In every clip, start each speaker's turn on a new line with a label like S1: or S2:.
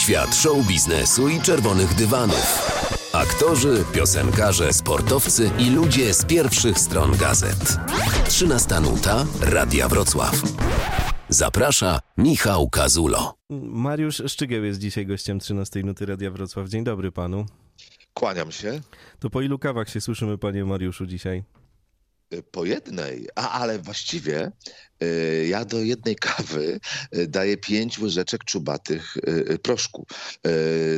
S1: Świat show biznesu i czerwonych dywanów. Aktorzy, piosenkarze, sportowcy i ludzie z pierwszych stron gazet. 13 nuta Radia Wrocław. Zaprasza Michał Kazulo.
S2: Mariusz Szczygieł jest dzisiaj gościem 13 nuty Radia Wrocław. Dzień dobry panu.
S3: Kłaniam się.
S2: To po ilu kawach się słyszymy, panie Mariuszu, dzisiaj?
S3: Po jednej, a ale właściwie y, ja do jednej kawy y, daję pięć łyżeczek czubatych y, proszku.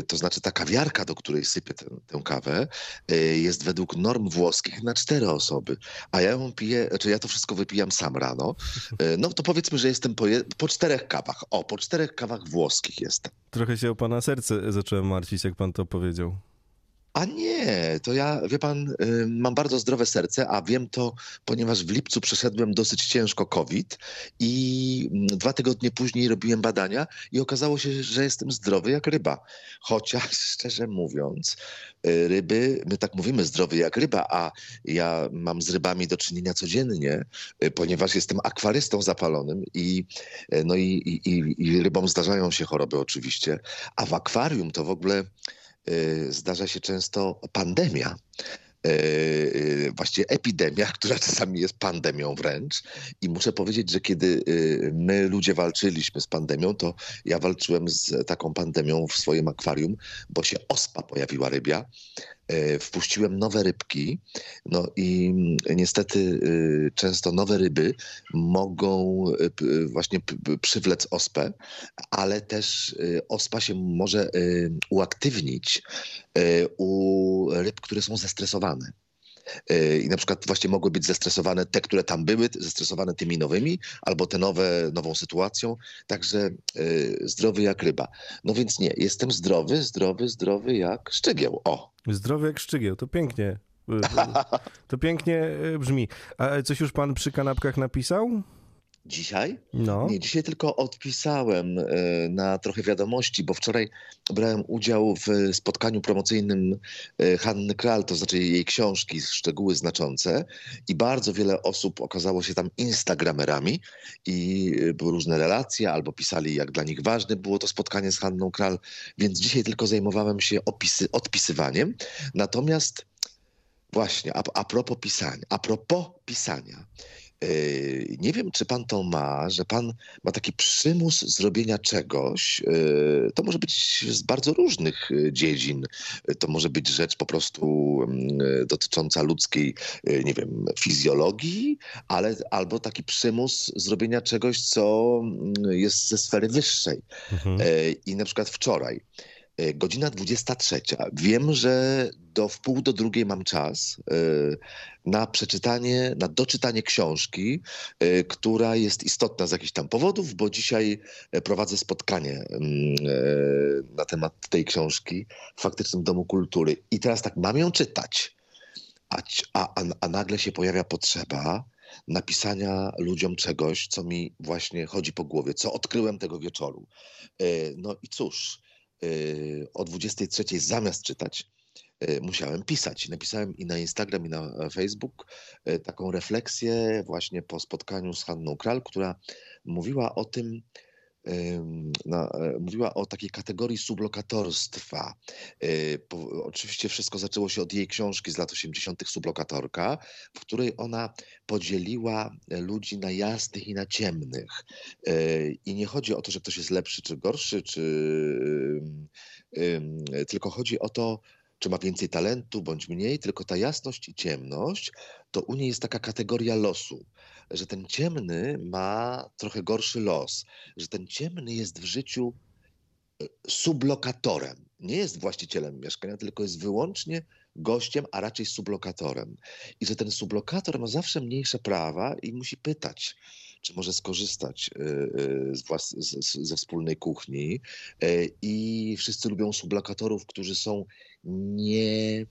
S3: To znaczy ta kawiarka, do której sypię tę, tę kawę, jest według norm włoskich na cztery osoby, a ja ją piję, czy ja to wszystko wypijam sam rano. No to powiedzmy, że jestem po, po czterech kawach. O, po czterech kawach włoskich jestem.
S2: Trochę się o pana serce zacząłem martwić, jak pan to powiedział.
S3: A nie, to ja, wie pan, mam bardzo zdrowe serce, a wiem to, ponieważ w lipcu przeszedłem dosyć ciężko COVID i mm, dwa tygodnie później robiłem badania i okazało się, że jestem zdrowy jak ryba. Chociaż, szczerze mówiąc, y, ryby, my tak mówimy zdrowy jak ryba, a ja mam z rybami do czynienia codziennie, y, ponieważ jestem akwarystą zapalonym i, y, no i, i, i, rybom zdarzają się choroby oczywiście, a w akwarium to w ogóle zdarza się często pandemia. y, y, Właściwie epidemia, która czasami jest pandemią wręcz. I muszę powiedzieć, że kiedy y, my ludzie walczyliśmy z pandemią, to ja walczyłem z taką pandemią w swoim akwarium, bo się ospa pojawiła rybia. Y, Wpuściłem nowe rybki, no i mm, niestety y, często nowe ryby mogą właśnie przywlec ospę, ale też ospa się może uaktywnić u ryb, które są zestresowane. Y, I na przykład właśnie mogły być zestresowane te, które tam były, zestresowane tymi nowymi, albo te nowe, nową sytuacją. Także y, zdrowy jak ryba. No więc nie, jestem zdrowy, zdrowy, zdrowy jak szczygieł. O,
S2: Zdrowy jak Szczygieł, to pięknie. y, To pięknie brzmi. A coś już pan przy kanapkach napisał?
S3: Dzisiaj?
S2: No.
S3: Nie, dzisiaj tylko odpisałem e, na trochę wiadomości, bo wczoraj brałem udział w spotkaniu promocyjnym e, Hanny Kral, to znaczy jej książki, szczegóły znaczące i bardzo wiele osób okazało się tam instagramerami i e, były różne relacje, albo pisali jak dla nich ważne było to spotkanie z Hanną Kral, więc dzisiaj tylko zajmowałem się opisy, odpisywaniem. Natomiast właśnie, a, a propos pisania, a propos pisania, Nie wiem, czy pan to ma, że pan ma taki przymus zrobienia czegoś. yy, To może być z bardzo różnych yy, dziedzin. Yy, To może być rzecz po prostu yy, dotycząca ludzkiej, yy, nie wiem, fizjologii, ale albo taki przymus zrobienia czegoś, co yy, jest ze sfery wyższej.
S2: Mhm.
S3: I na przykład wczoraj, godzina 23. Wiem, że do wpół do drugiej mam czas e, na przeczytanie, na doczytanie książki, e, która jest istotna z jakichś tam powodów, bo dzisiaj e, prowadzę spotkanie mm, e, na temat tej książki w Faktycznym Domu Kultury. I teraz tak, mam ją czytać, a, a, a, nagle się pojawia potrzeba napisania ludziom czegoś, co mi właśnie chodzi po głowie, co odkryłem tego wieczoru. E, No i cóż, e, o 23 zamiast czytać, e, musiałem pisać. Napisałem i na Instagram, i na Facebook e, taką refleksję właśnie po spotkaniu z Hanną Kral, która mówiła o tym, e, mówiła o takiej kategorii sublokatorstwa. E, po- Oczywiście wszystko zaczęło się od jej książki z lat 80. Sublokatorka, w której ona podzieliła e, ludzi na jasnych i na ciemnych. I nie chodzi o to, że ktoś jest lepszy czy gorszy, czy tylko chodzi o to, czy ma więcej talentu bądź mniej, tylko ta jasność i ciemność to u niej jest taka kategoria losu, że ten ciemny ma trochę gorszy los, że ten ciemny jest w życiu e, sublokatorem. Nie jest właścicielem mieszkania, tylko jest wyłącznie gościem, a raczej sublokatorem. I że ten sublokator ma zawsze mniejsze prawa i musi pytać, czy może skorzystać y, y, z włas- z, ze wspólnej kuchni. I wszyscy lubią sublokatorów, którzy są nie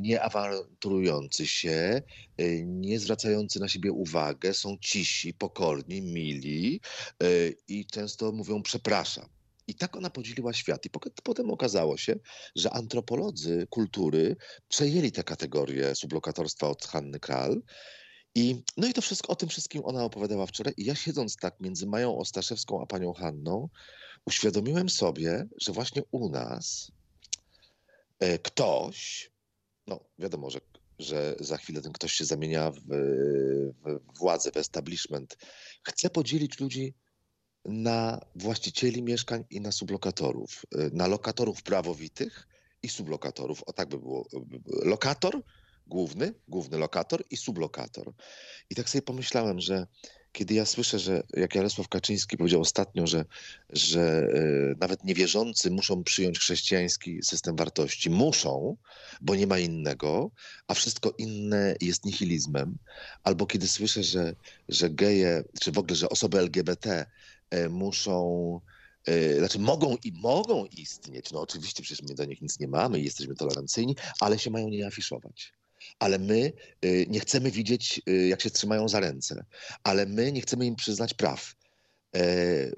S3: nie awanturujący się, y, nie zwracający na siebie uwagę, są cisi, pokorni, mili y, i często mówią przepraszam. I tak ona podzieliła świat. I potem okazało się, że antropolodzy kultury przejęli tę kategorię sublokatorstwa od Hanny Kral I, no i to wszystko, o tym wszystkim ona opowiadała wczoraj i ja siedząc tak między Mają Ostaszewską a panią Hanną, uświadomiłem sobie, że właśnie u nas ktoś, no wiadomo, że, że za chwilę ten ktoś się zamienia w, w władzę, w establishment, chce podzielić ludzi na właścicieli mieszkań i na sublokatorów. E, na lokatorów prawowitych i sublokatorów. O tak by było. Lokator główny, główny lokator i sublokator. I tak sobie pomyślałem, że kiedy ja słyszę, że jak Jarosław Kaczyński powiedział ostatnio, że, że y, nawet niewierzący muszą przyjąć chrześcijański system wartości, muszą, bo nie ma innego, a wszystko inne jest nihilizmem, albo kiedy słyszę, że, że geje, czy w ogóle, że osoby LGBT y, muszą e, znaczy mogą i mogą istnieć. No oczywiście przecież my do nich nic nie mamy i jesteśmy tolerancyjni, ale się mają nie afiszować ale my y, nie chcemy widzieć, y, jak się trzymają za ręce, ale my nie chcemy im przyznać praw. E, e,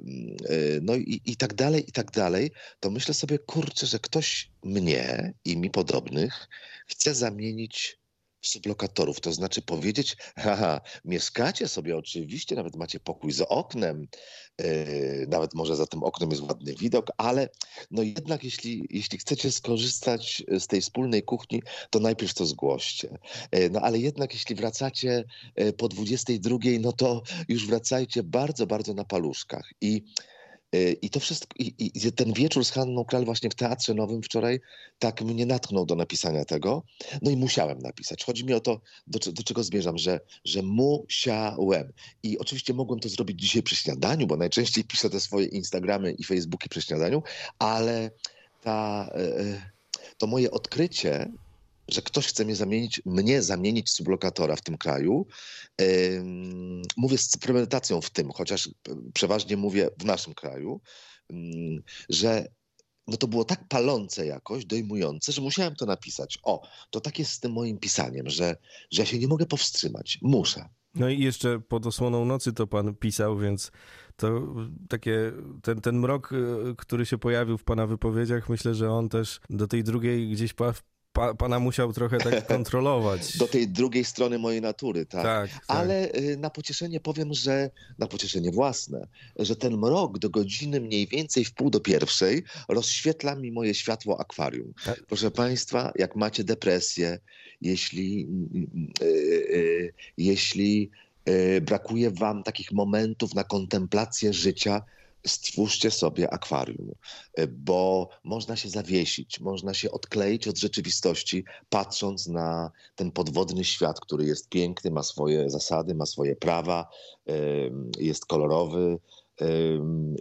S3: no i, i tak dalej, i tak dalej, to myślę sobie, kurczę, że ktoś mnie i mi podobnych chce zamienić sublokatorów, to znaczy powiedzieć, haha, mieszkacie sobie oczywiście, nawet macie pokój z oknem, yy, nawet może za tym oknem jest ładny widok, ale no jednak jeśli, jeśli chcecie skorzystać z tej wspólnej kuchni, to najpierw to zgłoście. Yy, no ale jednak jeśli wracacie yy, po 22, no to już wracajcie bardzo, bardzo na paluszkach i I to wszystko, i, i, ten wieczór z Hanną Kral właśnie w Teatrze Nowym wczoraj tak mnie natknął do napisania tego. No i musiałem napisać. Chodzi mi o to, do, do czego zmierzam, że, że musiałem. I oczywiście mogłem to zrobić dzisiaj przy śniadaniu, bo najczęściej piszę te swoje Instagramy i Facebooki przy śniadaniu, ale ta, e, e, to moje odkrycie że ktoś chce mnie zamienić, mnie zamienić sublokatora w tym kraju. mówię z premedytacją w tym, chociaż przeważnie mówię w naszym kraju, że no to było tak palące jakoś, dojmujące, że musiałem to napisać. O, to tak jest z tym moim pisaniem, że, że ja się nie mogę powstrzymać. Muszę.
S2: No i jeszcze pod osłoną nocy to pan pisał, więc to takie, ten, ten mrok, y, który się pojawił w pana wypowiedziach, myślę, że on też do tej drugiej gdzieś pa, pana musiał trochę tak kontrolować.
S3: Do tej drugiej strony mojej natury, tak. tak, tak. Ale y, na pocieszenie powiem, że na pocieszenie własne, że ten mrok do godziny mniej więcej w pół do pierwszej rozświetla mi moje światło akwarium. Tak. Proszę państwa, jak macie depresję, jeśli, y, y, jeśli brakuje wam takich momentów na kontemplację życia, stwórzcie sobie akwarium, e, bo można się zawiesić, można się odkleić od rzeczywistości, patrząc na ten podwodny świat, który jest piękny, ma swoje zasady, ma swoje prawa, jest kolorowy.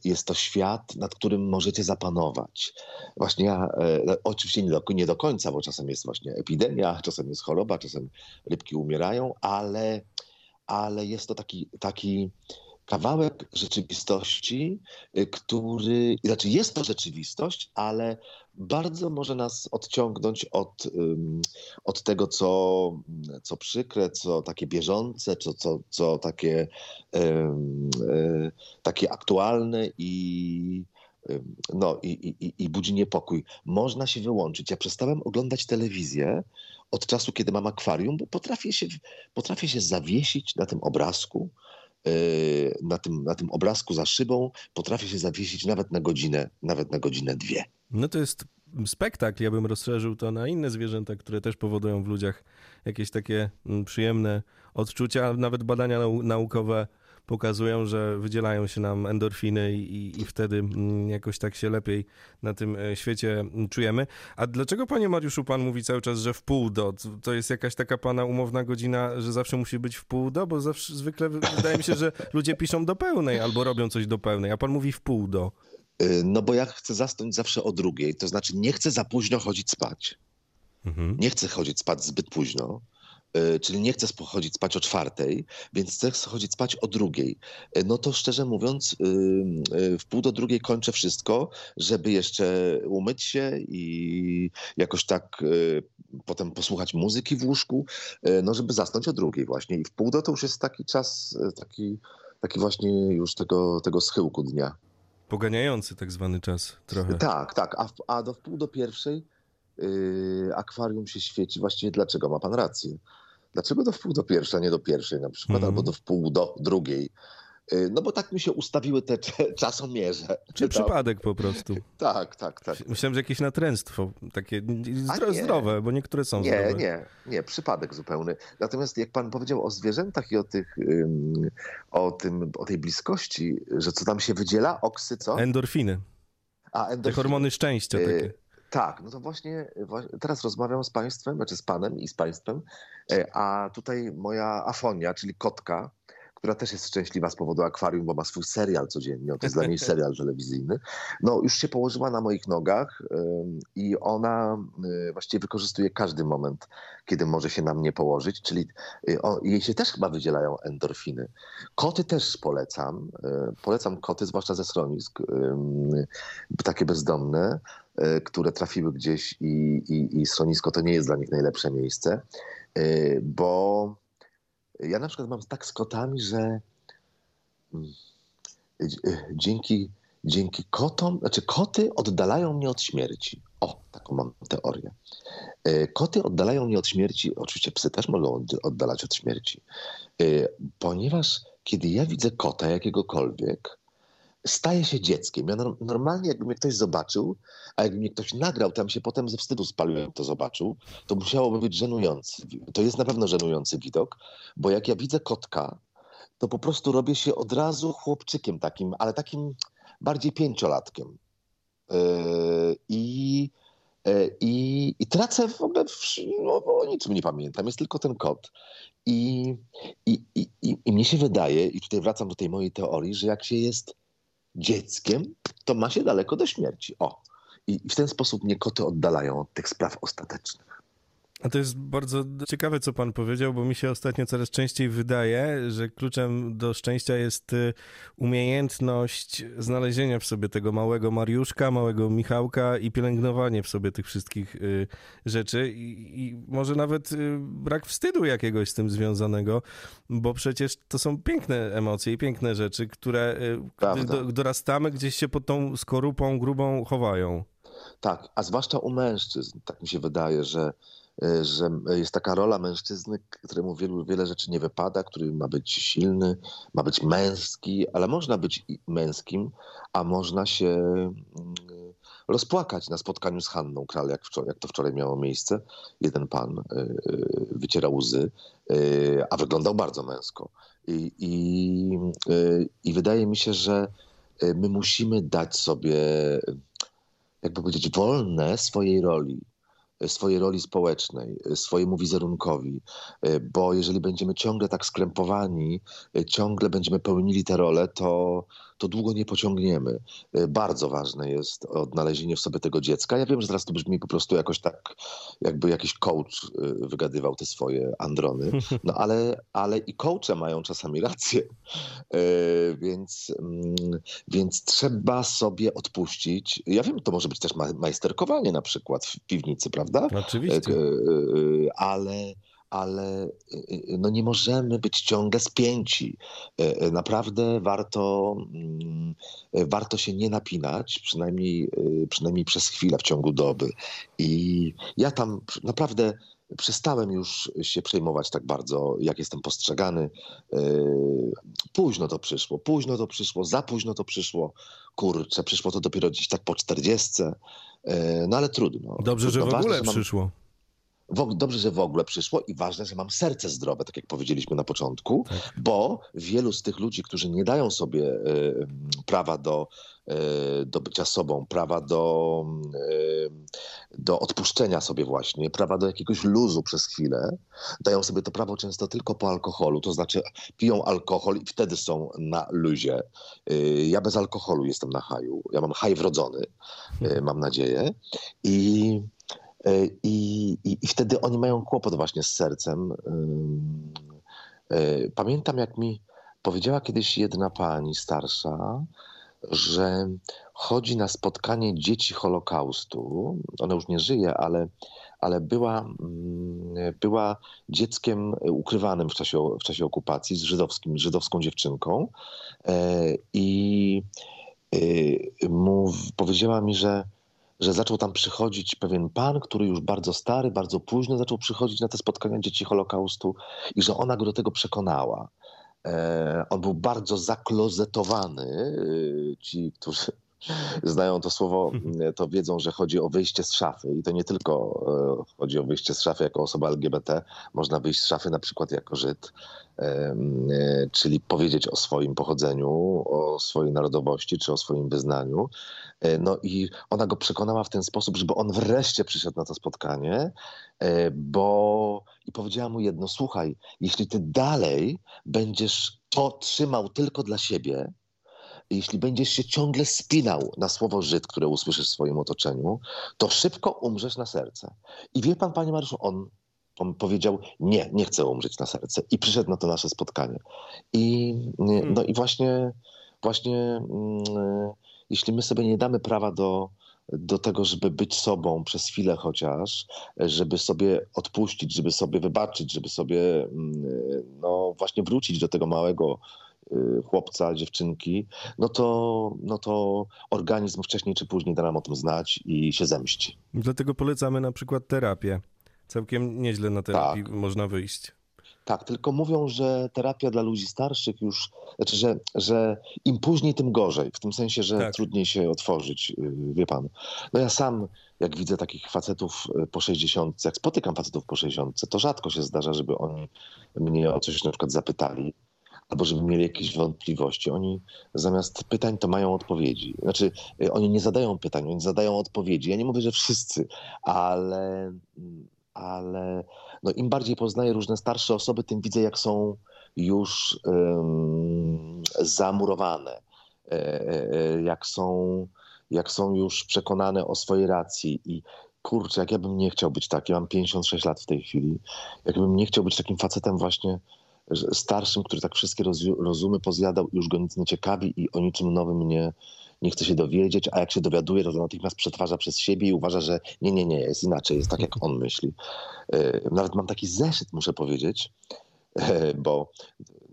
S3: Jest to świat, nad którym możecie zapanować. Właśnie ja, e, oczywiście nie do, nie do końca, bo czasem jest właśnie epidemia, czasem jest choroba, czasem rybki umierają, ale, ale jest to taki, taki kawałek rzeczywistości, y, który, znaczy jest to rzeczywistość, ale bardzo może nas odciągnąć od, od tego, co, co przykre, co takie bieżące, co, co, co takie, e, takie aktualne i, no, i, i, i budzi niepokój. Można się wyłączyć. Ja przestałem oglądać telewizję od czasu, kiedy mam akwarium, bo potrafię się, potrafię się zawiesić na tym obrazku, na tym, na tym obrazku za szybą potrafię się zawiesić nawet na godzinę, nawet na godzinę dwie.
S2: No to jest spektakl. Ja bym rozszerzył to na inne zwierzęta, które też powodują w ludziach jakieś takie mm, przyjemne odczucia. Nawet badania naukowe pokazują, że wydzielają się nam endorfiny i, i wtedy mm, jakoś tak się lepiej na tym e, świecie czujemy. A dlaczego, panie Mariuszu, pan mówi cały czas, że w pół do? To jest jakaś taka pana umowna godzina, że zawsze musi być w pół do? Bo zawsze, zwykle wydaje mi się, że ludzie piszą do pełnej albo robią coś do pełnej, a pan mówi w pół do.
S3: Y, no bo ja chcę zasnąć zawsze o drugiej, to znaczy nie chcę za późno chodzić spać. Mhm. Nie chcę chodzić spać zbyt późno. E, czyli nie chcę chodzić spać o czwartej, więc chcę chodzić spać o drugiej. E, no to szczerze mówiąc, e, w pół do drugiej kończę wszystko, żeby jeszcze umyć się i jakoś tak potem posłuchać muzyki w łóżku, no żeby zasnąć o drugiej właśnie. I w pół do to już jest taki czas, taki, taki właśnie już tego, tego schyłku dnia.
S2: Poganiający tak zwany czas trochę.
S3: Tak, tak, a, a do wpół do pierwszej akwarium się świeci. Właściwie dlaczego? Ma pan rację Dlaczego do wpół do pierwszej, a nie do pierwszej na przykład,
S2: Mhm.
S3: albo do wpół do drugiej? Y, No bo tak mi się ustawiły te czasomierze.
S2: Czy przypadek po prostu?
S3: Tak, tak, tak.
S2: Myślałem, że jakieś natręctwo, takie zdro,
S3: nie.
S2: zdrowe, bo niektóre są
S3: Nie,
S2: zdrowe.
S3: nie, nie, przypadek zupełny. Natomiast jak pan powiedział o zwierzętach i o, tych, o, tym, o tej bliskości, że co tam się wydziela? Oksy, co?
S2: Endorfiny,
S3: A,
S2: te
S3: endorfiny.
S2: hormony szczęścia
S3: Y,
S2: takie.
S3: Tak, no to właśnie, właśnie teraz rozmawiam z państwem, znaczy z panem i z państwem, e, a tutaj moja Afonia, czyli kotka, która też jest szczęśliwa z powodu akwarium, bo ma swój serial codziennie, to jest dla niej serial telewizyjny, no już się położyła na moich nogach i ona y, właściwie wykorzystuje każdy moment, kiedy może się na mnie położyć, czyli jej się też chyba wydzielają endorfiny. Koty też polecam, polecam koty, zwłaszcza ze schronisk, takie bezdomne, które trafiły gdzieś i, i, i schronisko to nie jest dla nich najlepsze miejsce, y, bo ja na przykład mam tak z kotami, że mm, y, dzięki, dzięki kotom, znaczy koty oddalają mnie od śmierci. O, taką mam teorię. Koty oddalają mnie od śmierci, oczywiście psy też mogą od- oddalać od śmierci, ponieważ kiedy ja widzę kota jakiegokolwiek, staje się dzieckiem. Ja norm- normalnie, jakby mnie ktoś zobaczył, a jakby mnie ktoś nagrał, tam się potem ze wstydu spaliłem, to zobaczył, to musiałoby być żenujący. To jest na pewno żenujący widok, bo jak ja widzę kotka, to po prostu robię się od razu chłopczykiem takim, ale takim bardziej pięciolatkiem. Yy, I, yy, i, i tracę w ogóle, w, no, o niczym nie pamiętam, jest tylko ten kot. I, i, i, I mnie się wydaje, i tutaj wracam do tej mojej teorii, że jak się jest dzieckiem, to ma się daleko do śmierci. O. I w ten sposób mnie koty oddalają od tych spraw ostatecznych.
S2: A to jest bardzo ciekawe, co pan powiedział, bo mi się ostatnio coraz częściej wydaje, że kluczem do szczęścia jest y, umiejętność znalezienia w sobie tego małego Mariuszka, małego Michałka i pielęgnowanie w sobie tych wszystkich y, rzeczy i, i może nawet y, brak wstydu jakiegoś z tym związanego, bo przecież to są piękne emocje i piękne rzeczy, które do, dorastamy, gdzieś się pod tą skorupą grubą chowają.
S3: Tak, a zwłaszcza u mężczyzn, tak mi się wydaje, że, że jest taka rola mężczyzny, któremu wielu, wiele rzeczy nie wypada, który ma być silny, ma być męski, ale można być męskim, a można się mm, rozpłakać na spotkaniu z Hanną Kral, jak, wczoraj, jak to wczoraj miało miejsce. Jeden pan y, y, wycierał łzy, a wyglądał bardzo męsko. I, i, I wydaje mi się, że my musimy dać sobie jakby powiedzieć, wolne swojej roli, swojej roli społecznej, swojemu wizerunkowi, bo jeżeli będziemy ciągle tak skrępowani, ciągle będziemy pełnili tę rolę, to, to długo nie pociągniemy. Bardzo ważne jest odnalezienie w sobie tego dziecka. Ja wiem, że teraz to brzmi po prostu jakoś tak, jakby jakiś coach y, wygadywał te swoje androny, no ale, ale i coache mają czasami rację, Y, więc, mm, więc trzeba sobie odpuścić. Ja wiem, to może być też ma- majsterkowanie na przykład w piwnicy, prawda?
S2: Oczywiście.
S3: E, e, ale, ale e, no nie możemy być ciągle spięci. E, e, Naprawdę warto, mm, warto się nie napinać, przynajmniej, e, przynajmniej przez chwilę w ciągu doby. I ja tam pr- naprawdę przestałem już się przejmować tak bardzo, jak jestem postrzegany. E, Późno to przyszło, późno to przyszło, za późno to przyszło. Kurczę, przyszło to dopiero gdzieś tak po czterdziestce. No ale trudno.
S2: Dobrze, że
S3: trudno.
S2: w
S3: Ważne,
S2: ogóle
S3: mam-
S2: przyszło.
S3: Dobrze, że w ogóle przyszło i ważne, że mam serce zdrowe, tak jak powiedzieliśmy na początku,
S2: Tak.
S3: bo wielu z tych ludzi, którzy nie dają sobie e, prawa do, e, do bycia sobą, prawa do, e, do odpuszczenia sobie właśnie, prawa do jakiegoś luzu przez chwilę, dają sobie to prawo często tylko po alkoholu, to znaczy piją alkohol i wtedy są na luzie. Ja bez alkoholu jestem na haju, ja mam haj wrodzony, e, mam nadzieję i I, i, I wtedy oni mają kłopot właśnie z sercem. E, Pamiętam, jak mi powiedziała kiedyś jedna pani starsza, że chodzi na spotkanie dzieci Holokaustu. Ona już nie żyje, ale, ale była, mm, była dzieckiem ukrywanym w czasie, w czasie okupacji z żydowskim, żydowską dziewczynką. E, I y, mów, powiedziała mi, że że zaczął tam przychodzić pewien pan, który już bardzo stary, bardzo późno zaczął przychodzić na te spotkania dzieci Holokaustu i że ona go do tego przekonała. E, on był bardzo zaklozetowany. Ci, którzy znają to słowo, to wiedzą, że chodzi o wyjście z szafy. I to nie tylko e, chodzi o wyjście z szafy jako osoba LGBT. Można wyjść z szafy na przykład jako Żyd, e, czyli powiedzieć o swoim pochodzeniu, o swojej narodowości czy o swoim wyznaniu. E, no i ona go przekonała w ten sposób, żeby on wreszcie przyszedł na to spotkanie, bo i powiedziała mu jedno: Słuchaj, jeśli ty dalej będziesz to trzymał tylko dla siebie, jeśli będziesz się ciągle spinał na słowo Żyd, które usłyszysz w swoim otoczeniu, to szybko umrzesz na serce. I wie pan, panie Mariuszu, on, on powiedział, nie, nie chcę umrzeć na serce. I przyszedł na to nasze spotkanie. I, hmm. no i właśnie, właśnie mm, jeśli my sobie nie damy prawa do, do tego, żeby być sobą przez chwilę chociaż, żeby sobie odpuścić, żeby sobie wybaczyć, żeby sobie mm, no właśnie wrócić do tego małego chłopca, dziewczynki, no to, no to organizm wcześniej czy później da nam o tym znać i się zemści.
S2: Dlatego polecamy na przykład terapię. Całkiem nieźle na terapii tak. można wyjść.
S3: Tak, tylko mówią, że terapia dla ludzi starszych już, znaczy, że, że im później, tym gorzej. W tym sensie, że tak. trudniej się otworzyć, y, wie pan. No ja sam, jak widzę takich facetów y, po 60, jak spotykam facetów po 60, to rzadko się zdarza, żeby oni mnie o coś na przykład zapytali albo żeby mieli jakieś wątpliwości. Oni zamiast pytań to mają odpowiedzi. Znaczy, y, oni nie zadają pytań, oni zadają odpowiedzi. Ja nie mówię, że wszyscy, ale, ale no im bardziej poznaję różne starsze osoby, tym widzę, jak są już um, zamurowane, e, e, e, jak są, jak są już przekonane o swojej racji i kurczę, jak ja bym nie chciał być taki, mam 56 lat w tej chwili, jakbym nie chciał być takim facetem właśnie starszym, który tak wszystkie rozumy pozjadał i już go nic nie ciekawi i o niczym nowym nie, nie chce się dowiedzieć, a jak się dowiaduje, to natychmiast przetwarza przez siebie i uważa, że nie, nie, nie, jest inaczej, jest tak, jak on myśli. E, nawet mam taki zeszyt, muszę powiedzieć, e, bo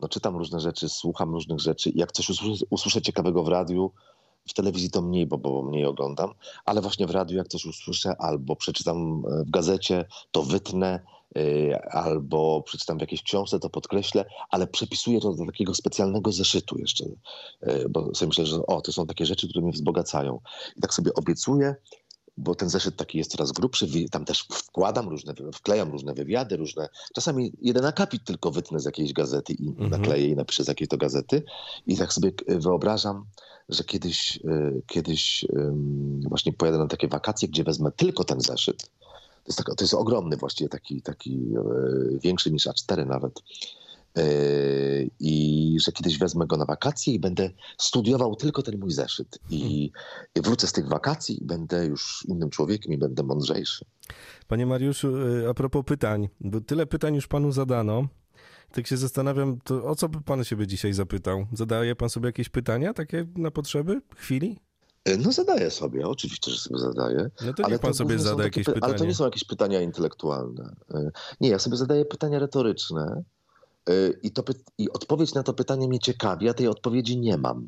S3: no, czytam różne rzeczy, słucham różnych rzeczy i jak coś usłyszę, usłyszę ciekawego w radiu, w telewizji to mniej, bo, bo mniej oglądam, ale właśnie w radiu jak coś usłyszę albo przeczytam e, w gazecie, to wytnę, albo przeczytam w jakiejś książce, to podkreślę, ale przepisuję to do takiego specjalnego zeszytu jeszcze, y, bo sobie myślę, że o, to są takie rzeczy, które mnie wzbogacają. I tak sobie obiecuję, bo ten zeszyt taki jest coraz grubszy, tam też wkładam różne, wklejam różne wywiady, różne, czasami jeden akapit tylko wytnę z jakiejś gazety i mhm. nakleję i napiszę z jakiejś to gazety i tak sobie wyobrażam, że kiedyś, y, kiedyś właśnie pojadę na takie wakacje, gdzie wezmę tylko ten zeszyt, jest, taka, to jest ogromny właściwie, taki, taki e, większy niż A4 nawet. E, I że kiedyś wezmę go na wakacje i będę studiował tylko ten mój zeszyt. I wrócę z tych wakacji i będę już innym człowiekiem i będę mądrzejszy.
S2: Panie Mariuszu, e, a propos pytań, bo tyle pytań już panu zadano. Tak się zastanawiam, to o co by pan się dzisiaj zapytał? Zadaje pan sobie jakieś pytania takie na potrzeby chwili?
S3: E, no zadaję sobie, oczywiście, że sobie zadaję.
S2: No to ale pan to sobie zada jakieś pytania.
S3: Ale to nie są jakieś pytania intelektualne. E, nie, ja sobie zadaję pytania retoryczne e, i, to, i odpowiedź na to pytanie mnie ciekawi, a tej odpowiedzi nie mam.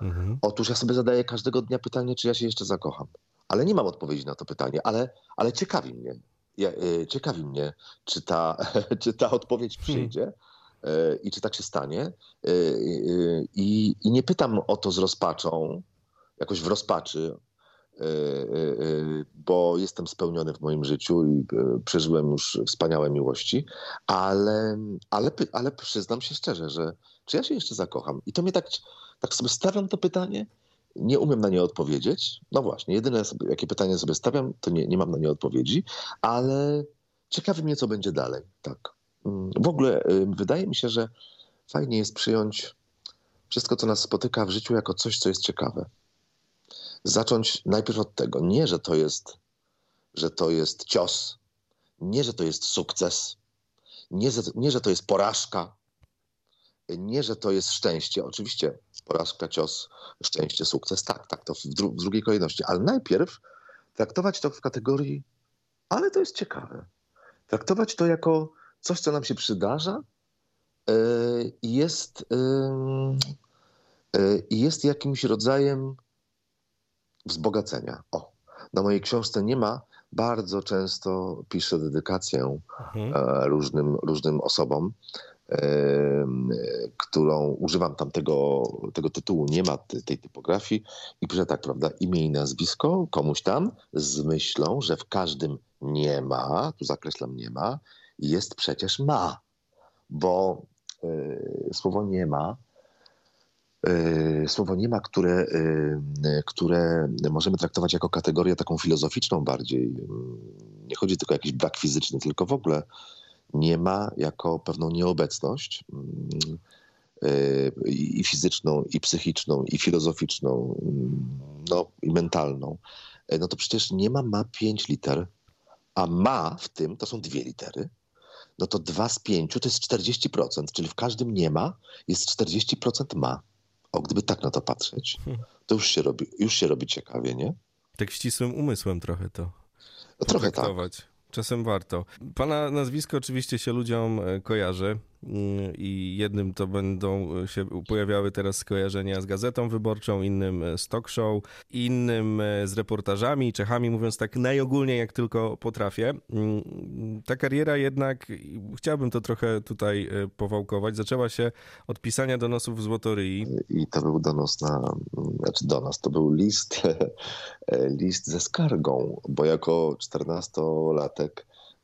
S3: Mhm. Otóż ja sobie zadaję każdego dnia pytanie, czy ja się jeszcze zakocham. Ale nie mam odpowiedzi na to pytanie, ale, ale ciekawi mnie. Ja, ciekawi mnie, czy ta, czy ta odpowiedź przyjdzie. Hmm. I czy tak się stanie. I, I nie pytam o to z rozpaczą, jakoś w rozpaczy, e, e, e, bo jestem spełniony w moim życiu i przeżyłem już wspaniałe miłości, ale, ale, ale przyznam się szczerze, że czy ja się jeszcze zakocham? I to mnie tak, tak sobie stawiam to pytanie, nie umiem na nie odpowiedzieć. No właśnie, jedyne sobie, jakie pytanie sobie stawiam, to nie, nie mam na nie odpowiedzi, ale ciekawi mnie, co będzie dalej. Tak. Mm, w ogóle wydaje mi się, że fajnie jest przyjąć wszystko, co nas spotyka w życiu, jako coś, co jest ciekawe zacząć najpierw od tego, nie, że to jest, że to jest cios, nie, że to jest sukces, nie, nie, że to jest porażka, nie, że to jest szczęście. Oczywiście porażka, cios, szczęście, sukces, tak, tak, to w, dru w drugiej kolejności, ale najpierw traktować to w kategorii, ale to jest ciekawe. Traktować to jako coś, co nam się przydarza yy, i yy, jest, yy, jest jakimś rodzajem wzbogacenia. O. Na mojej książce nie ma. Bardzo często piszę dedykację mhm. E, różnym, różnym osobom, którą używam tam tego, tego tytułu, nie ma tej typografii i piszę tak, prawda, imię i nazwisko komuś tam z myślą, że w każdym nie ma, tu zakreślam nie ma, jest przecież ma, bo y, słowo nie ma słowo nie ma, które, y, które możemy traktować jako kategorię taką filozoficzną bardziej. Nie chodzi tylko o jakiś brak fizyczny, tylko w ogóle nie ma jako pewną nieobecność i fizyczną, i psychiczną, i filozoficzną, no i mentalną. No to przecież nie ma ma pięć liter, a ma w tym to są dwie litery, no to dwa z pięciu to jest 40%, czyli w każdym nie ma, jest 40% ma. O, gdyby tak na to patrzeć, hmm. to już się robi, już się robi ciekawie, nie?
S2: Tak ścisłym umysłem trochę to.
S3: No, trochę tak.
S2: Czasem warto. Pana nazwisko oczywiście się ludziom e, kojarzy i jednym to będą się pojawiały teraz skojarzenia z Gazetą Wyborczą, innym e, z talk show, innym e, z reportażami, Czechami, mówiąc tak najogólniej jak tylko potrafię. Mm, ta kariera jednak, chciałbym to trochę tutaj powałkować, zaczęła się od pisania donosów w Złotoryi.
S3: I to był donos na, znaczy donos, to był list, list ze skargą, bo jako 14-latek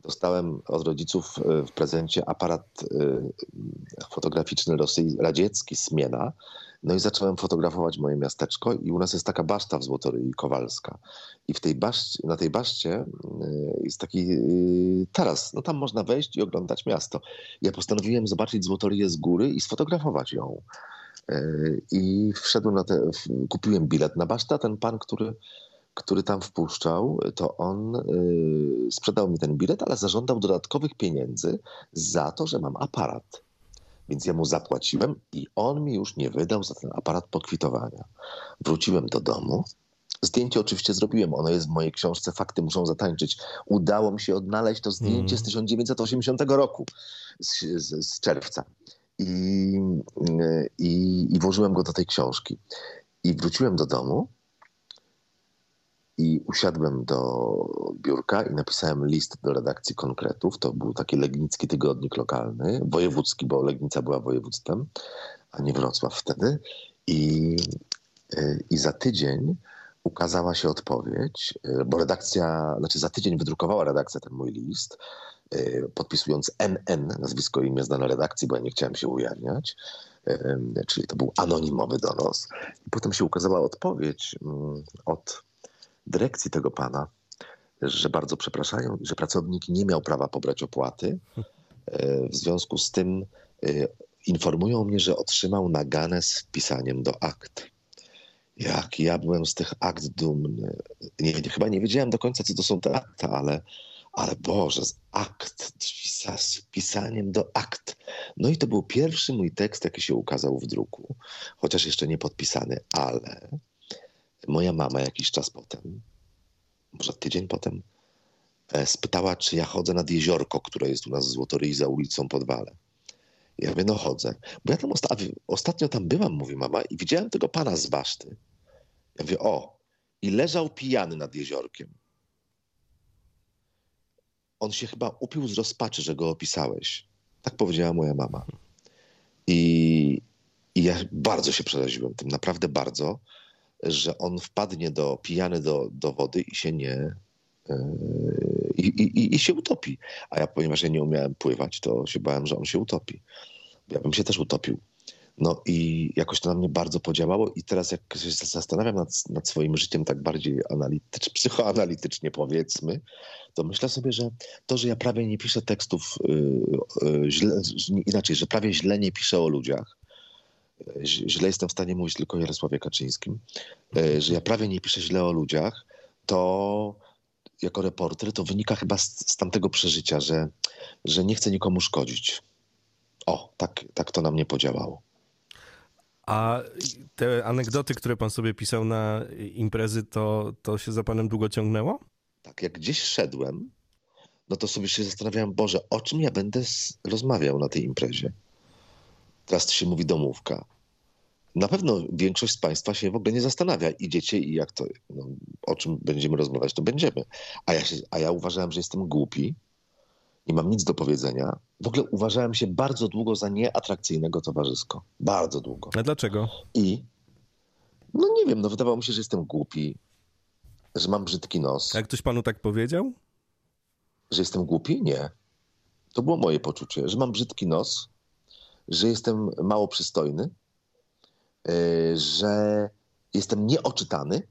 S3: dostałem od rodziców e, w prezencie aparat e, fotograficzny radziecki, Smiena. No i zacząłem fotografować moje miasteczko i u nas jest taka baszta w Złotoryi Kowalska. I w tej baszcie, na tej baszcie e, jest taki taras. No tam można wejść i oglądać miasto. Ja postanowiłem zobaczyć Złotoryję z góry i sfotografować ją. I wszedłem na te, kupiłem bilet na basztę, ten pan, który który tam wpuszczał, to on y, sprzedał mi ten bilet, ale zażądał dodatkowych pieniędzy za to, że mam aparat. Więc ja mu zapłaciłem i on mi już nie wydał za ten aparat pokwitowania. Wróciłem do domu. Zdjęcie oczywiście zrobiłem, ono jest w mojej książce, fakty muszą zatańczyć. Udało mi się odnaleźć to zdjęcie mm. z 1980 roku, z, z, z czerwca. I, i, I włożyłem go do tej książki. I wróciłem do domu i usiadłem do biurka i napisałem list do redakcji konkretów. To był taki legnicki tygodnik lokalny, wojewódzki, bo Legnica była województwem, a nie Wrocław wtedy. I, y, i za tydzień ukazała się odpowiedź, y, bo redakcja, znaczy za tydzień wydrukowała redakcja ten mój list, y, podpisując NN, nazwisko i imię znane redakcji, bo ja nie chciałem się ujawniać, czyli to był anonimowy donos. I potem się ukazała odpowiedź mm, od dyrekcji tego pana, że bardzo przepraszają, że pracownik nie miał prawa pobrać opłaty. E, w związku z tym e, informują mnie, że otrzymał naganę z wpisaniem do akt. Jak ja byłem z tych akt dumny. Nie, chyba nie wiedziałem do końca, co to są te akta, ale, ale Boże, z akt, z wpisaniem do akt. No i to był pierwszy mój tekst, jaki się ukazał w druku, chociaż jeszcze nie podpisany, ale moja mama jakiś czas potem, może tydzień potem, e, spytała, czy ja chodzę nad jeziorko, które jest u nas w Złotoryi za ulicą Podwale. Ja mówię, no chodzę. Bo ja tam osta ostatnio tam byłam, mówi mama, i widziałem tego pana z baszty. Ja mówię, o, i leżał pijany nad jeziorkiem. On się chyba upił z rozpaczy, że go opisałeś. Tak powiedziała moja mama. I, i ja bardzo się przeraziłem tym, naprawdę bardzo że on wpadnie do, pijany do, do wody i się nie, e, i, i, i, się utopi. A ja, ponieważ ja nie umiałem pływać, to się bałem, że on się utopi. Ja bym się też utopił. No i jakoś to na mnie bardzo podziałało i teraz jak się zastanawiam nad, nad swoim życiem tak bardziej analitycz, psychoanalitycznie powiedzmy, to myślę sobie, że to, że ja prawie nie piszę tekstów yy, yy, źle, inaczej, że prawie źle nie piszę o ludziach, źle jestem w stanie mówić tylko o Jarosławie Kaczyńskim, e, że ja prawie nie piszę źle o ludziach, to jako reporter to wynika chyba z, z tamtego przeżycia, że, że nie chcę nikomu szkodzić. O, tak, tak to na mnie podziałało.
S2: A te anegdoty, które pan sobie pisał na imprezy, to, to się za panem długo ciągnęło?
S3: Tak, jak gdzieś szedłem, no to sobie się zastanawiałem, Boże, o czym ja będę rozmawiał na tej imprezie? Teraz to się mówi domówka. na pewno większość z Państwa się w ogóle nie zastanawia. Idziecie i jak to, no, o czym będziemy rozmawiać, to będziemy. A ja, się, a ja uważałem, że jestem głupi, nie mam nic do powiedzenia. W ogóle uważałem się bardzo długo za nieatrakcyjnego towarzysko. Bardzo długo.
S2: A dlaczego?
S3: I no nie wiem, no wydawało mi się, że jestem głupi, że mam brzydki nos.
S2: Jak ktoś panu tak powiedział?
S3: Że jestem głupi? Nie. To było moje poczucie, że mam brzydki nos, że jestem mało przystojny, yy, że jestem nieoczytany.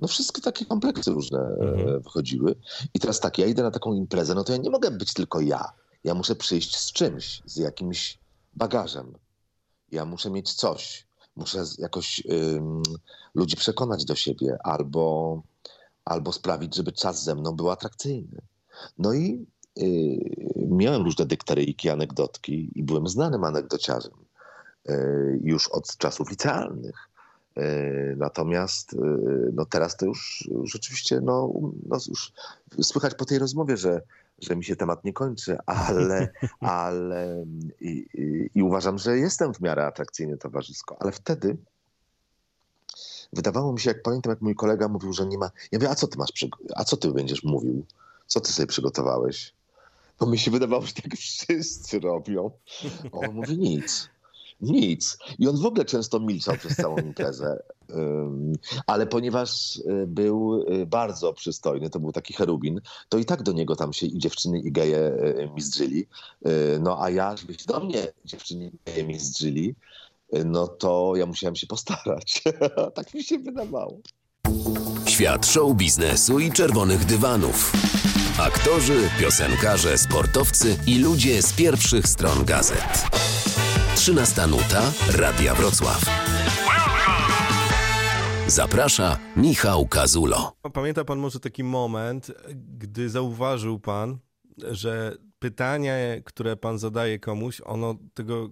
S3: No wszystkie takie kompleksy różne e, mhm. wychodziły. I teraz tak, ja idę na taką imprezę, no to ja nie mogę być tylko ja. Ja muszę przyjść z czymś, z jakimś bagażem. Ja muszę mieć coś. Muszę jakoś ym, ludzi przekonać do siebie albo, albo sprawić, żeby czas ze mną był atrakcyjny. No i miałem różne dykteryjki, anegdotki i byłem znanym anegdociarzem yy, już od czasów licealnych. Yy, natomiast no teraz to już rzeczywiście no, no już słychać po tej rozmowie, że, że mi się temat nie kończy, ale, ale i, i, i uważam, że jestem w miarę atrakcyjny towarzysko. Ale wtedy wydawało mi się, jak pamiętam, jak mój kolega mówił, że nie ma. Ja mówię, a co ty masz, a co ty będziesz mówił? Co ty sobie przygotowałeś? Bo mi się wydawało, że tak wszyscy robią. On mówi nic. Nic. I on w ogóle często milczał przez całą imprezę. Ale ponieważ y, był y, bardzo przystojny, to był taki cherubin, to i tak do niego tam się i dziewczyny i geje y, mizdrzyli. No a ja, żebyś do mnie dziewczyny i geje mizdrzyli, no to ja musiałem się postarać. tak mi się wydawało.
S1: Świat show biznesu i czerwonych dywanów. Aktorzy, piosenkarze, sportowcy i ludzie z pierwszych stron gazet. 13 nuta Radia Wrocław. Zaprasza Michał Kazulo.
S2: Pamięta pan może taki moment, gdy zauważył pan, że pytanie, które pan zadaje komuś, ono tego,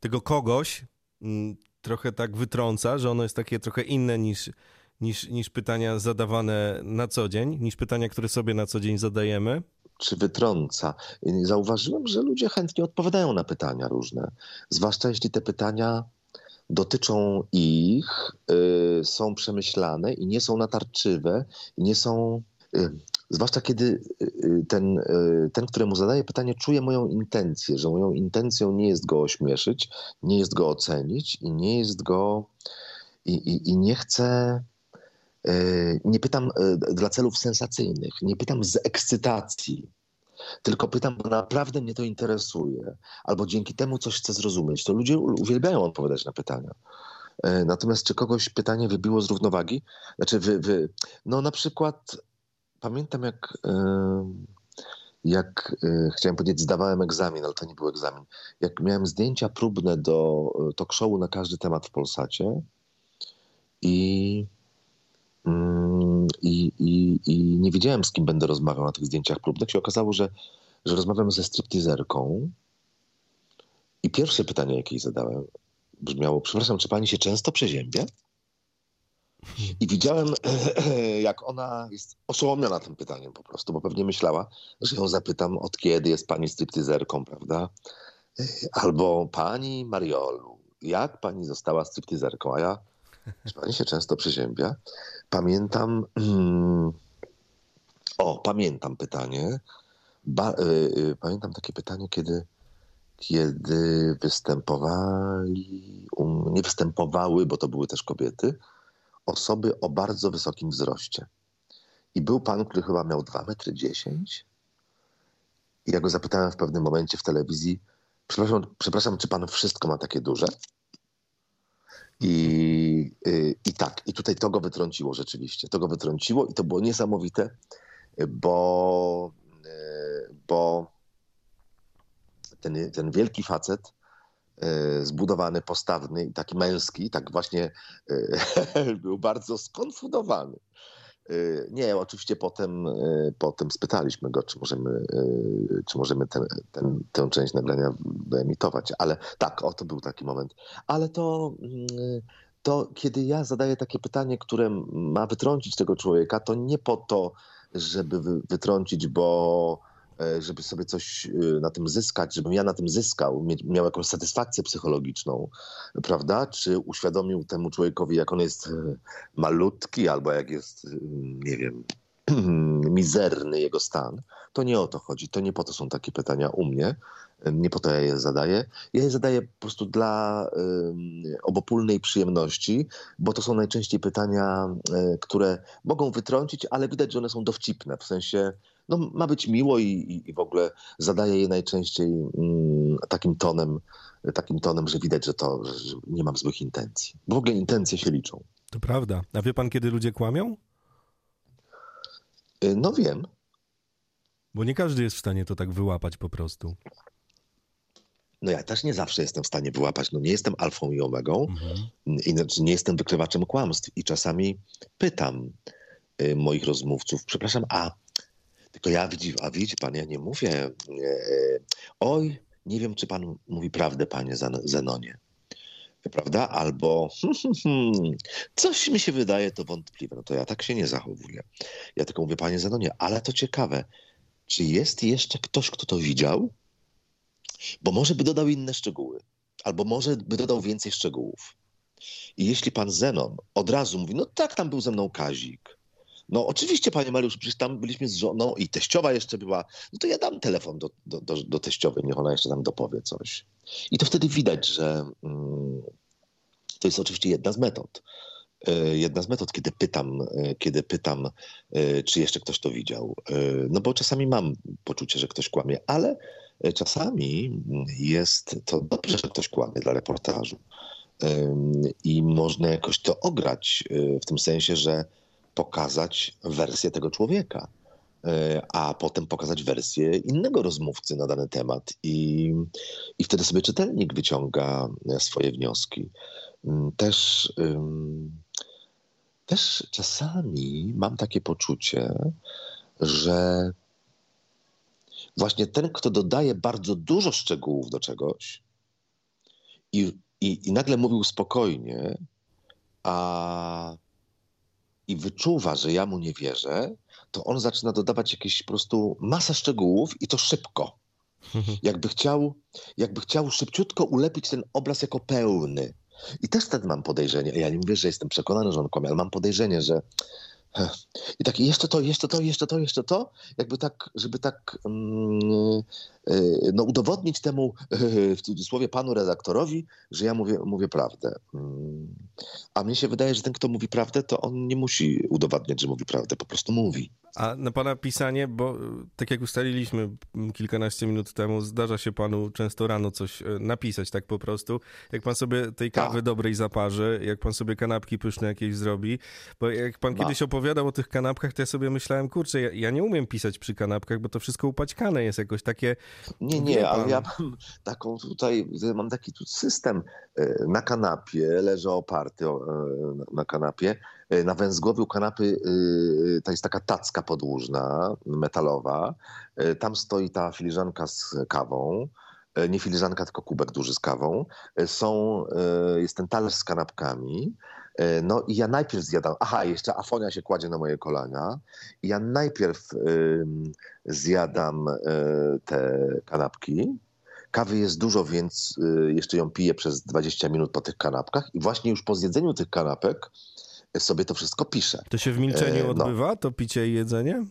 S2: tego kogoś mm, trochę tak wytrąca, że ono jest takie trochę inne niż, niż, niż pytania zadawane na co dzień, niż pytania, które sobie na co dzień zadajemy
S3: czy wytrąca. Zauważyłem, że ludzie chętnie odpowiadają na pytania różne, zwłaszcza jeśli te pytania dotyczą ich, y, są przemyślane i nie są natarczywe, i nie są. Y, zwłaszcza kiedy y, ten, ten, któremu zadaje pytanie, czuje moją intencję, że moją intencją nie jest go ośmieszyć, nie jest go ocenić i nie jest go. i, i, i nie chce nie pytam e, dla celów sensacyjnych, nie pytam z ekscytacji, tylko pytam, bo naprawdę mnie to interesuje, albo dzięki temu coś chcę zrozumieć. To ludzie uwielbiają odpowiadać na pytania. E, natomiast czy kogoś pytanie wybiło z równowagi? Znaczy, wy, wy, no na przykład pamiętam, jak, jak chciałem powiedzieć, zdawałem egzamin, ale to nie był egzamin. Jak miałem zdjęcia próbne do talk na każdy temat w Polsacie i I, i, I nie wiedziałem, z kim będę rozmawiał na tych zdjęciach próbnych. Się okazało, że, że rozmawiam ze striptizerką. I pierwsze pytanie, jakie jej zadałem, brzmiało: Przepraszam, czy pani się często przeziębia? I widziałem, jak ona jest oszołomiona tym pytaniem po prostu, bo pewnie myślała, że ją zapytam, od kiedy jest pani striptizerką, prawda? Albo pani Mariolu, jak pani została striptizerką? A ja, pani się często przeziębia? Pamiętam. Mm, o, pamiętam pytanie. Ba, y, y, pamiętam takie pytanie, kiedy, kiedy występowali, um, nie występowały, bo to były też kobiety, osoby o bardzo wysokim wzroście. I był pan, który chyba miał 2,10 m. I ja go zapytałem w pewnym momencie w telewizji, przepraszam, przepraszam, czy pan wszystko ma takie duże? I, y, I tak, i tutaj to go wytrąciło rzeczywiście. To go wytrąciło i to było niesamowite, bo, y, bo ten, ten wielki facet, y, zbudowany, postawny i taki męski, tak właśnie był bardzo skonfudowany. Y, nie, oczywiście potem, y, potem spytaliśmy go, czy możemy, y, czy możemy ten, ten, tę część nagrania wyemitować, ale tak, o to był taki moment. Ale to, to kiedy ja zadaję takie pytanie, które ma wytrącić tego człowieka, to nie po to, żeby wytrącić, bo żeby sobie coś e, na tym zyskać, żebym ja na tym zyskał, miał jakąś satysfakcję psychologiczną, prawda? Czy uświadomił temu człowiekowi, jak on jest malutki, albo jak jest, nie wiem, mizerny jego stan, to nie o to chodzi. To nie po to są takie pytania u mnie. Nie po to ja je zadaję. Ja je zadaję po prostu dla obopólnej przyjemności, bo to są najczęściej pytania, które mogą wytrącić, ale widać, że one są dowcipne. W sensie, no, ma być miło i, i, i w ogóle zadaję je najczęściej y, takim tonem, takim tonem, że widać, że to że nie mam złych intencji. Bo w ogóle intencje się liczą.
S2: To prawda. A wie pan, kiedy ludzie kłamią?
S3: Y, no wiem.
S2: Bo nie każdy jest w stanie to tak wyłapać po prostu.
S3: No ja też nie zawsze jestem w stanie wyłapać. No nie jestem alfą i omegą mhm. i znaczy nie jestem wykrywaczem kłamstw. I czasami pytam y, moich rozmówców, przepraszam, a tylko ja widzi, a widzi pan, ja nie mówię, y, oj, nie wiem, czy pan mówi prawdę, panie Zenonie prawda? Albo coś mi się wydaje to wątpliwe. No to ja tak się nie zachowuję. Ja tylko mówię, panie Zenonie, ale to ciekawe, czy jest jeszcze ktoś, kto to widział? Bo może by dodał inne szczegóły, albo może by dodał więcej szczegółów. I jeśli pan Zenon od razu mówi, no tak, tam był ze mną Kazik, no oczywiście, panie Mariusz, przecież tam byliśmy z żoną i teściowa jeszcze była. No to ja dam telefon do, do, do, do teściowej, niech ona jeszcze tam dopowie coś. I to wtedy widać, że mm, to jest oczywiście jedna z metod. E, jedna z metod, kiedy pytam, e, kiedy pytam, e, czy jeszcze ktoś to widział. No bo czasami mam poczucie, że ktoś kłamie, ale czasami jest to dobrze, że ktoś kłamie dla reportażu. I można jakoś to ograć w tym sensie, że pokazać wersję tego człowieka, e, a potem pokazać wersję innego rozmówcy na dany temat. I, i wtedy sobie czytelnik wyciąga swoje wnioski. Mm, też, też czasami mam takie poczucie, że właśnie ten, kto dodaje bardzo dużo szczegółów do czegoś i, i, i nagle mówił spokojnie, a i wyczuwa, że ja mu nie wierzę, to on zaczyna dodawać jakieś po prostu masę szczegółów i to szybko. Jakby chciał, jakby chciał szybciutko ulepić ten obraz jako pełny. I też wtedy mam podejrzenie, ja nie mówię, że jestem przekonany, że on kłamie, ale mam podejrzenie, że i tak jeszcze to, jeszcze to, jeszcze to, jeszcze to, jakby tak, żeby tak mm, y, no, udowodnić temu, w cudzysłowie, panu redaktorowi, że ja mówię, mówię prawdę. Mm. A mnie się wydaje, że ten, kto mówi prawdę, to on nie musi udowadniać, że mówi prawdę, po prostu mówi.
S2: A na pana pisanie, bo tak jak ustaliliśmy kilkanaście minut temu, zdarza się panu często rano coś e, napisać tak po prostu. Jak pan sobie tej kawy tak. dobrej zaparzy, jak pan sobie kanapki pyszne jakieś zrobi, bo jak pan kiedyś opowiadał o tych kanapkach, to ja sobie myślałem, kurczę, ja, ja, nie umiem pisać przy kanapkach, bo to wszystko upaćkane jest jakoś takie...
S3: Nie, nie, ale ja mam taką tutaj, mam taki tu system e, na kanapie, leżę oparty e, na kanapie, E, na węzgłowiu kanapy to jest taka tacka podłużna, metalowa. Tam stoi ta filiżanka z kawą. Nie filiżanka, tylko kubek duży z kawą. Są, jest ten talerz z kanapkami. No i ja najpierw zjadam, aha, jeszcze afonia się kładzie na moje kolana. I ja najpierw zjadam te kanapki. Kawy jest dużo, więc jeszcze ją piję przez 20 minut po tych kanapkach. I właśnie już po zjedzeniu tych kanapek sobie to wszystko piszę.
S2: To się w milczeniu e, no. odbywa, to picie i jedzenie?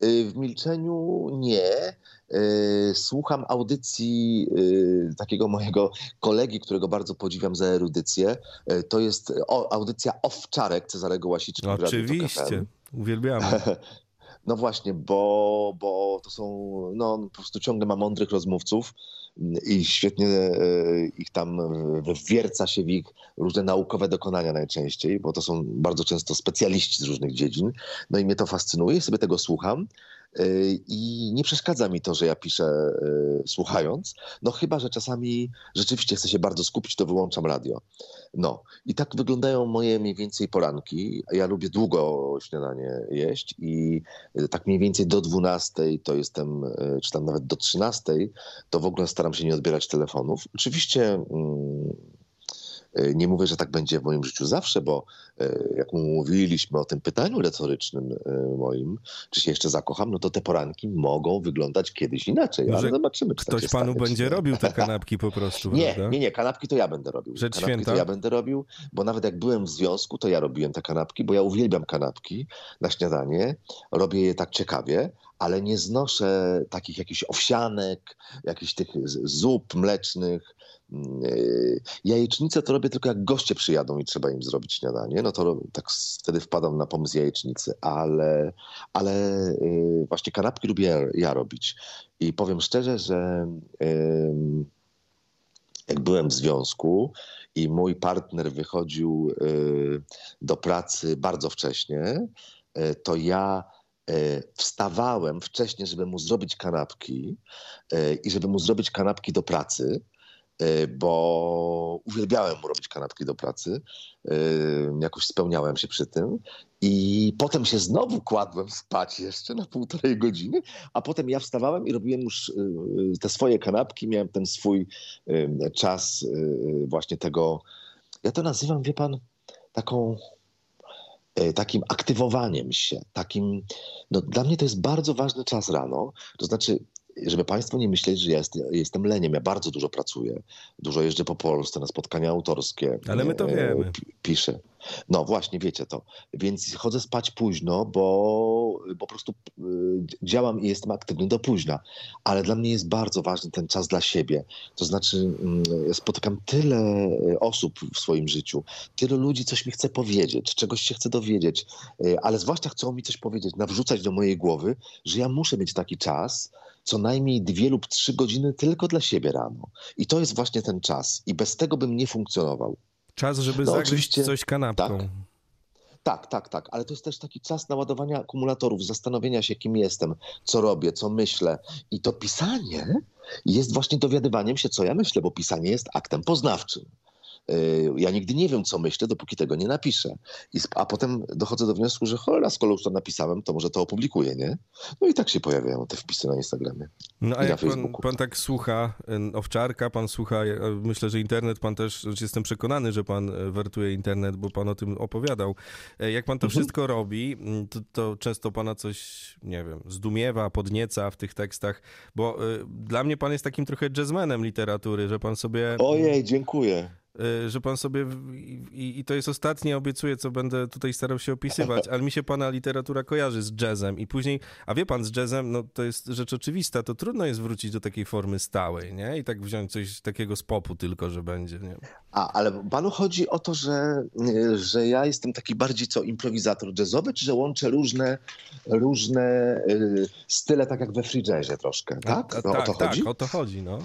S3: E, w milczeniu nie. E, słucham audycji takiego mojego kolegi, którego bardzo podziwiam za erudycję. To jest audycja Owczarek Cezarego Łasiczka.
S2: Oczywiście, uwielbiamy.
S3: No właśnie, bo, bo to są, no po prostu ciągle ma mądrych rozmówców i świetnie ich tam wwierca się w ich różne naukowe dokonania najczęściej, bo to są bardzo często specjaliści z różnych dziedzin. No i mnie to fascynuje sobie tego słucham. I nie przeszkadza mi to, że ja piszę e, słuchając, no chyba, że czasami rzeczywiście chcę się bardzo skupić, to wyłączam radio. No i tak wyglądają moje mniej więcej poranki. Ja lubię długo śniadanie jeść i e, tak mniej więcej do 12 to jestem, e, czy tam nawet do 13, to w ogóle staram się nie odbierać telefonów. Oczywiście mm, E, nie mówię, że tak będzie w moim życiu zawsze, bo e, jak mówiliśmy o tym pytaniu retorycznym e, moim, czy się jeszcze zakocham, no to te poranki mogą wyglądać kiedyś inaczej, Może ale zobaczymy, czy
S2: Ktoś
S3: tak
S2: panu
S3: stanie,
S2: będzie robił te kanapki po prostu,
S3: Nie, prawda? nie, nie, kanapki to ja będę robił.
S2: Rzecz
S3: kanapki
S2: święta?
S3: to ja będę robił, bo nawet jak byłem w związku, to ja robiłem te kanapki, bo ja uwielbiam kanapki na śniadanie, robię je tak ciekawie, ale nie znoszę takich jakichś owsianek, jakichś tych zup mlecznych. Y, jajecznicę to robię tylko jak goście przyjadą i trzeba im zrobić śniadanie, no to tak wtedy wpadam na pomysł jajecznicy, ale, ale y, właśnie kanapki lubię ja robić. I powiem szczerze, że jak byłem w związku i mój partner wychodził y, do pracy bardzo wcześnie, to ja wstawałem wcześniej, żeby mu zrobić kanapki i żeby mu zrobić kanapki do pracy, bo uwielbiałem robić kanapki do pracy. Jakoś spełniałem się przy tym. I potem się znowu kładłem spać jeszcze na półtorej godziny, a potem ja wstawałem i robiłem już te swoje kanapki. Miałem ten swój czas właśnie tego. Ja to nazywam, wie pan, taką E, takim aktywowaniem się, takim, no dla mnie to jest bardzo ważny czas rano, to znaczy żeby Państwo nie myśleli, że ja jest, jestem leniem. Ja bardzo dużo pracuję. Dużo jeżdżę po Polsce na spotkania autorskie.
S2: Ale my to e, wiemy.
S3: Piszę. No właśnie, wiecie to. Więc chodzę spać późno, bo, bo po prostu y, działam i jestem aktywny do późna. Ale dla mnie jest bardzo ważny ten czas dla siebie. To znaczy, ja spotykam tyle y, osób w swoim życiu, tyle ludzi coś mi chce powiedzieć, czegoś się chce dowiedzieć, ale zwłaszcza chcą mi coś powiedzieć, nawrzucać do mojej głowy, że ja muszę mieć taki czas, co najmniej dwie lub trzy godziny tylko dla siebie rano. I to jest właśnie ten czas. I bez tego bym nie funkcjonował.
S2: Czas, żeby no, zagryźć coś kanapką.
S3: Tak. Tak, tak, tak, ale to jest też taki czas naładowania akumulatorów, zastanowienia się, kim jestem, co robię, co myślę. I to pisanie jest właśnie dowiadywaniem się, co ja myślę, bo pisanie jest aktem poznawczym. Y, ja nigdy nie wiem, co myślę, dopóki tego nie napiszę. I, a potem dochodzę do wniosku, że cholera, skoro już to napisałem, to może to opublikuję, nie? No i tak się pojawiają te wpisy na Instagramie.
S2: No a jak pan, pan, tak słucha Owczarka, pan słucha, myślę, że internet pan też, jestem przekonany, że pan wertuje internet, bo pan o tym opowiadał. E, jak pan to mhm. wszystko robi, to, to, często pana coś, nie wiem, zdumiewa, podnieca w tych tekstach, bo y, dla mnie pan jest takim trochę jazzmenem literatury, że pan sobie...
S3: Ojej, dziękuję.
S2: Y, że pan sobie, i, i, to jest ostatnie, obiecuję, co będę tutaj starał się opisywać, ale mi się pana literatura kojarzy z jazzem i później, a wie pan, z jazzem, no to jest rzecz oczywista, to trudno jest wrócić do takiej formy stałej, nie? I tak wziąć coś takiego z popu tylko, że będzie, nie?
S3: A, ale panu chodzi o to, że, że ja jestem taki bardziej co improwizator jazzowy, czy że łączę różne, różne y, style, tak jak we free jazzie troszkę, tak?
S2: A, a, no, tak, o to tak, chodzi? o to chodzi, no.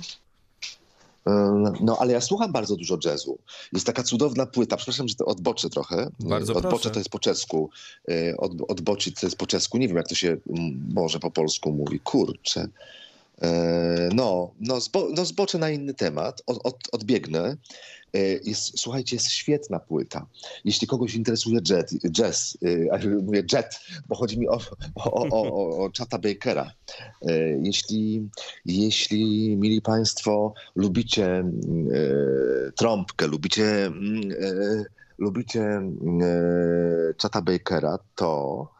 S3: No, ale ja słucham bardzo dużo jazzu. Jest taka cudowna płyta, przepraszam, że to odboczę trochę.
S2: Bardzo
S3: Odbocze
S2: proszę.
S3: to jest po czesku. E, od, odbocić to jest po czesku. Nie wiem, jak to się może po polsku mówi. Kurczę. E, no, no, zbo, no zboczę na inny temat, od, od, odbiegnę. E, jest, słuchajcie, jest świetna płyta. Jeśli kogoś interesuje jet, jazz, e, mówię jet, bo chodzi mi o, o, o, o Chata Bakera. Jeśli, jeśli, mili Państwo, lubicie trąbkę, lubicie, lubicie Chata Bakera, to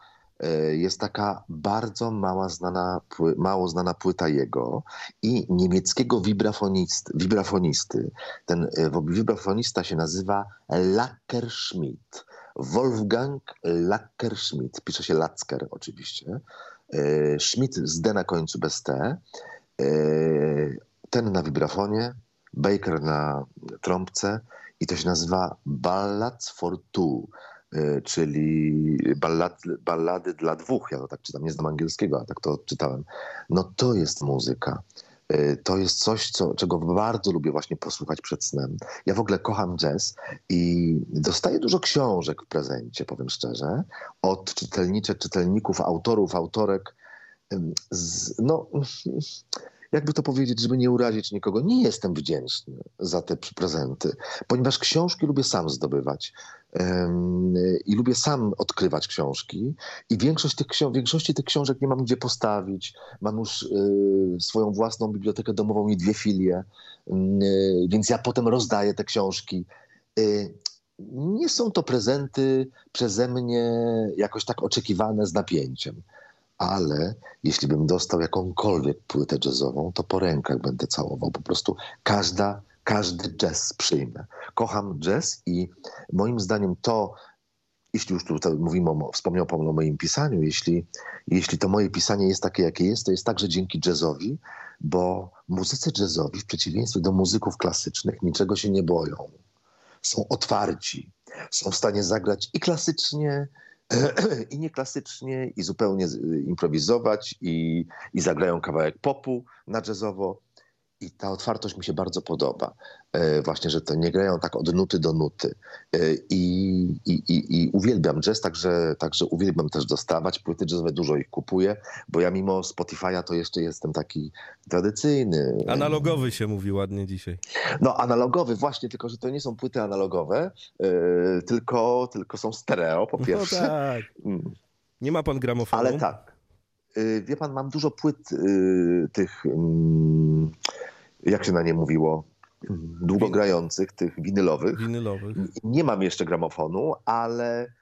S3: jest taka bardzo mała znana, mało znana płyta jego i niemieckiego wibrafonisty. wibrafonisty. Ten e, wibrafonista się nazywa Lackerschmidt. Wolfgang Lackerschmidt. Pisze się Lacker oczywiście. E, Schmidt z D na końcu bez T. Ten na wibrafonie, Baker na trąbce i to się nazywa Ballads for Two E, czyli ballad, ballady dla dwóch, ja to tak czytam, nie znam angielskiego, a tak to czytałem. No to jest muzyka. E, to jest coś, co, czego bardzo lubię właśnie posłuchać przed snem. Ja w ogóle kocham jazz i dostaję dużo książek w prezencie, powiem szczerze, od czytelniczek, czytelników, autorów, autorek. Z, no, jakby to powiedzieć, żeby nie urazić nikogo, nie jestem wdzięczny za te prezenty, ponieważ książki lubię sam zdobywać i lubię sam odkrywać książki i większość tych większości tych książek nie mam gdzie postawić. Mam już y, swoją własną bibliotekę domową i dwie filie, y, więc ja potem rozdaję te książki nie są to prezenty przeze mnie jakoś tak oczekiwane z napięciem. Ale jeśli bym dostał jakąkolwiek płytę jazzową, to po rękach będę całował. Po prostu każda, każdy jazz przyjmę. Kocham jazz i moim zdaniem to, jeśli już tutaj mówimy, o, wspomniał Pan o moim pisaniu, jeśli, jeśli to moje pisanie jest takie, jakie jest, to jest także dzięki jazzowi, bo muzycy jazzowi, w przeciwieństwie do muzyków klasycznych, niczego się nie boją są otwarci, są w stanie zagrać i klasycznie, i nieklasycznie, i zupełnie improwizować, i, i zagrają kawałek popu na jazzowo. I ta otwartość mi się bardzo podoba. E, właśnie, że to nie grają tak od nuty do nuty. E, I, i, i, uwielbiam jazz, także, także uwielbiam też dostawać. Płyty jazzowe dużo ich kupuję, bo ja mimo Spotify'a to jeszcze jestem taki tradycyjny.
S2: Analogowy się mówi ładnie dzisiaj.
S3: No analogowy właśnie, tylko że to nie są płyty analogowe, yy, tylko, tylko są stereo po no pierwsze.
S2: No tak. Mm. Nie ma pan gramofonu?
S3: Ale tak. Yy, wie pan, mam dużo płyt yy, tych, mm, jak się na nie mówiło, długogrających, tych winylowych.
S2: Winylowych.
S3: Nie mam jeszcze gramofonu, ale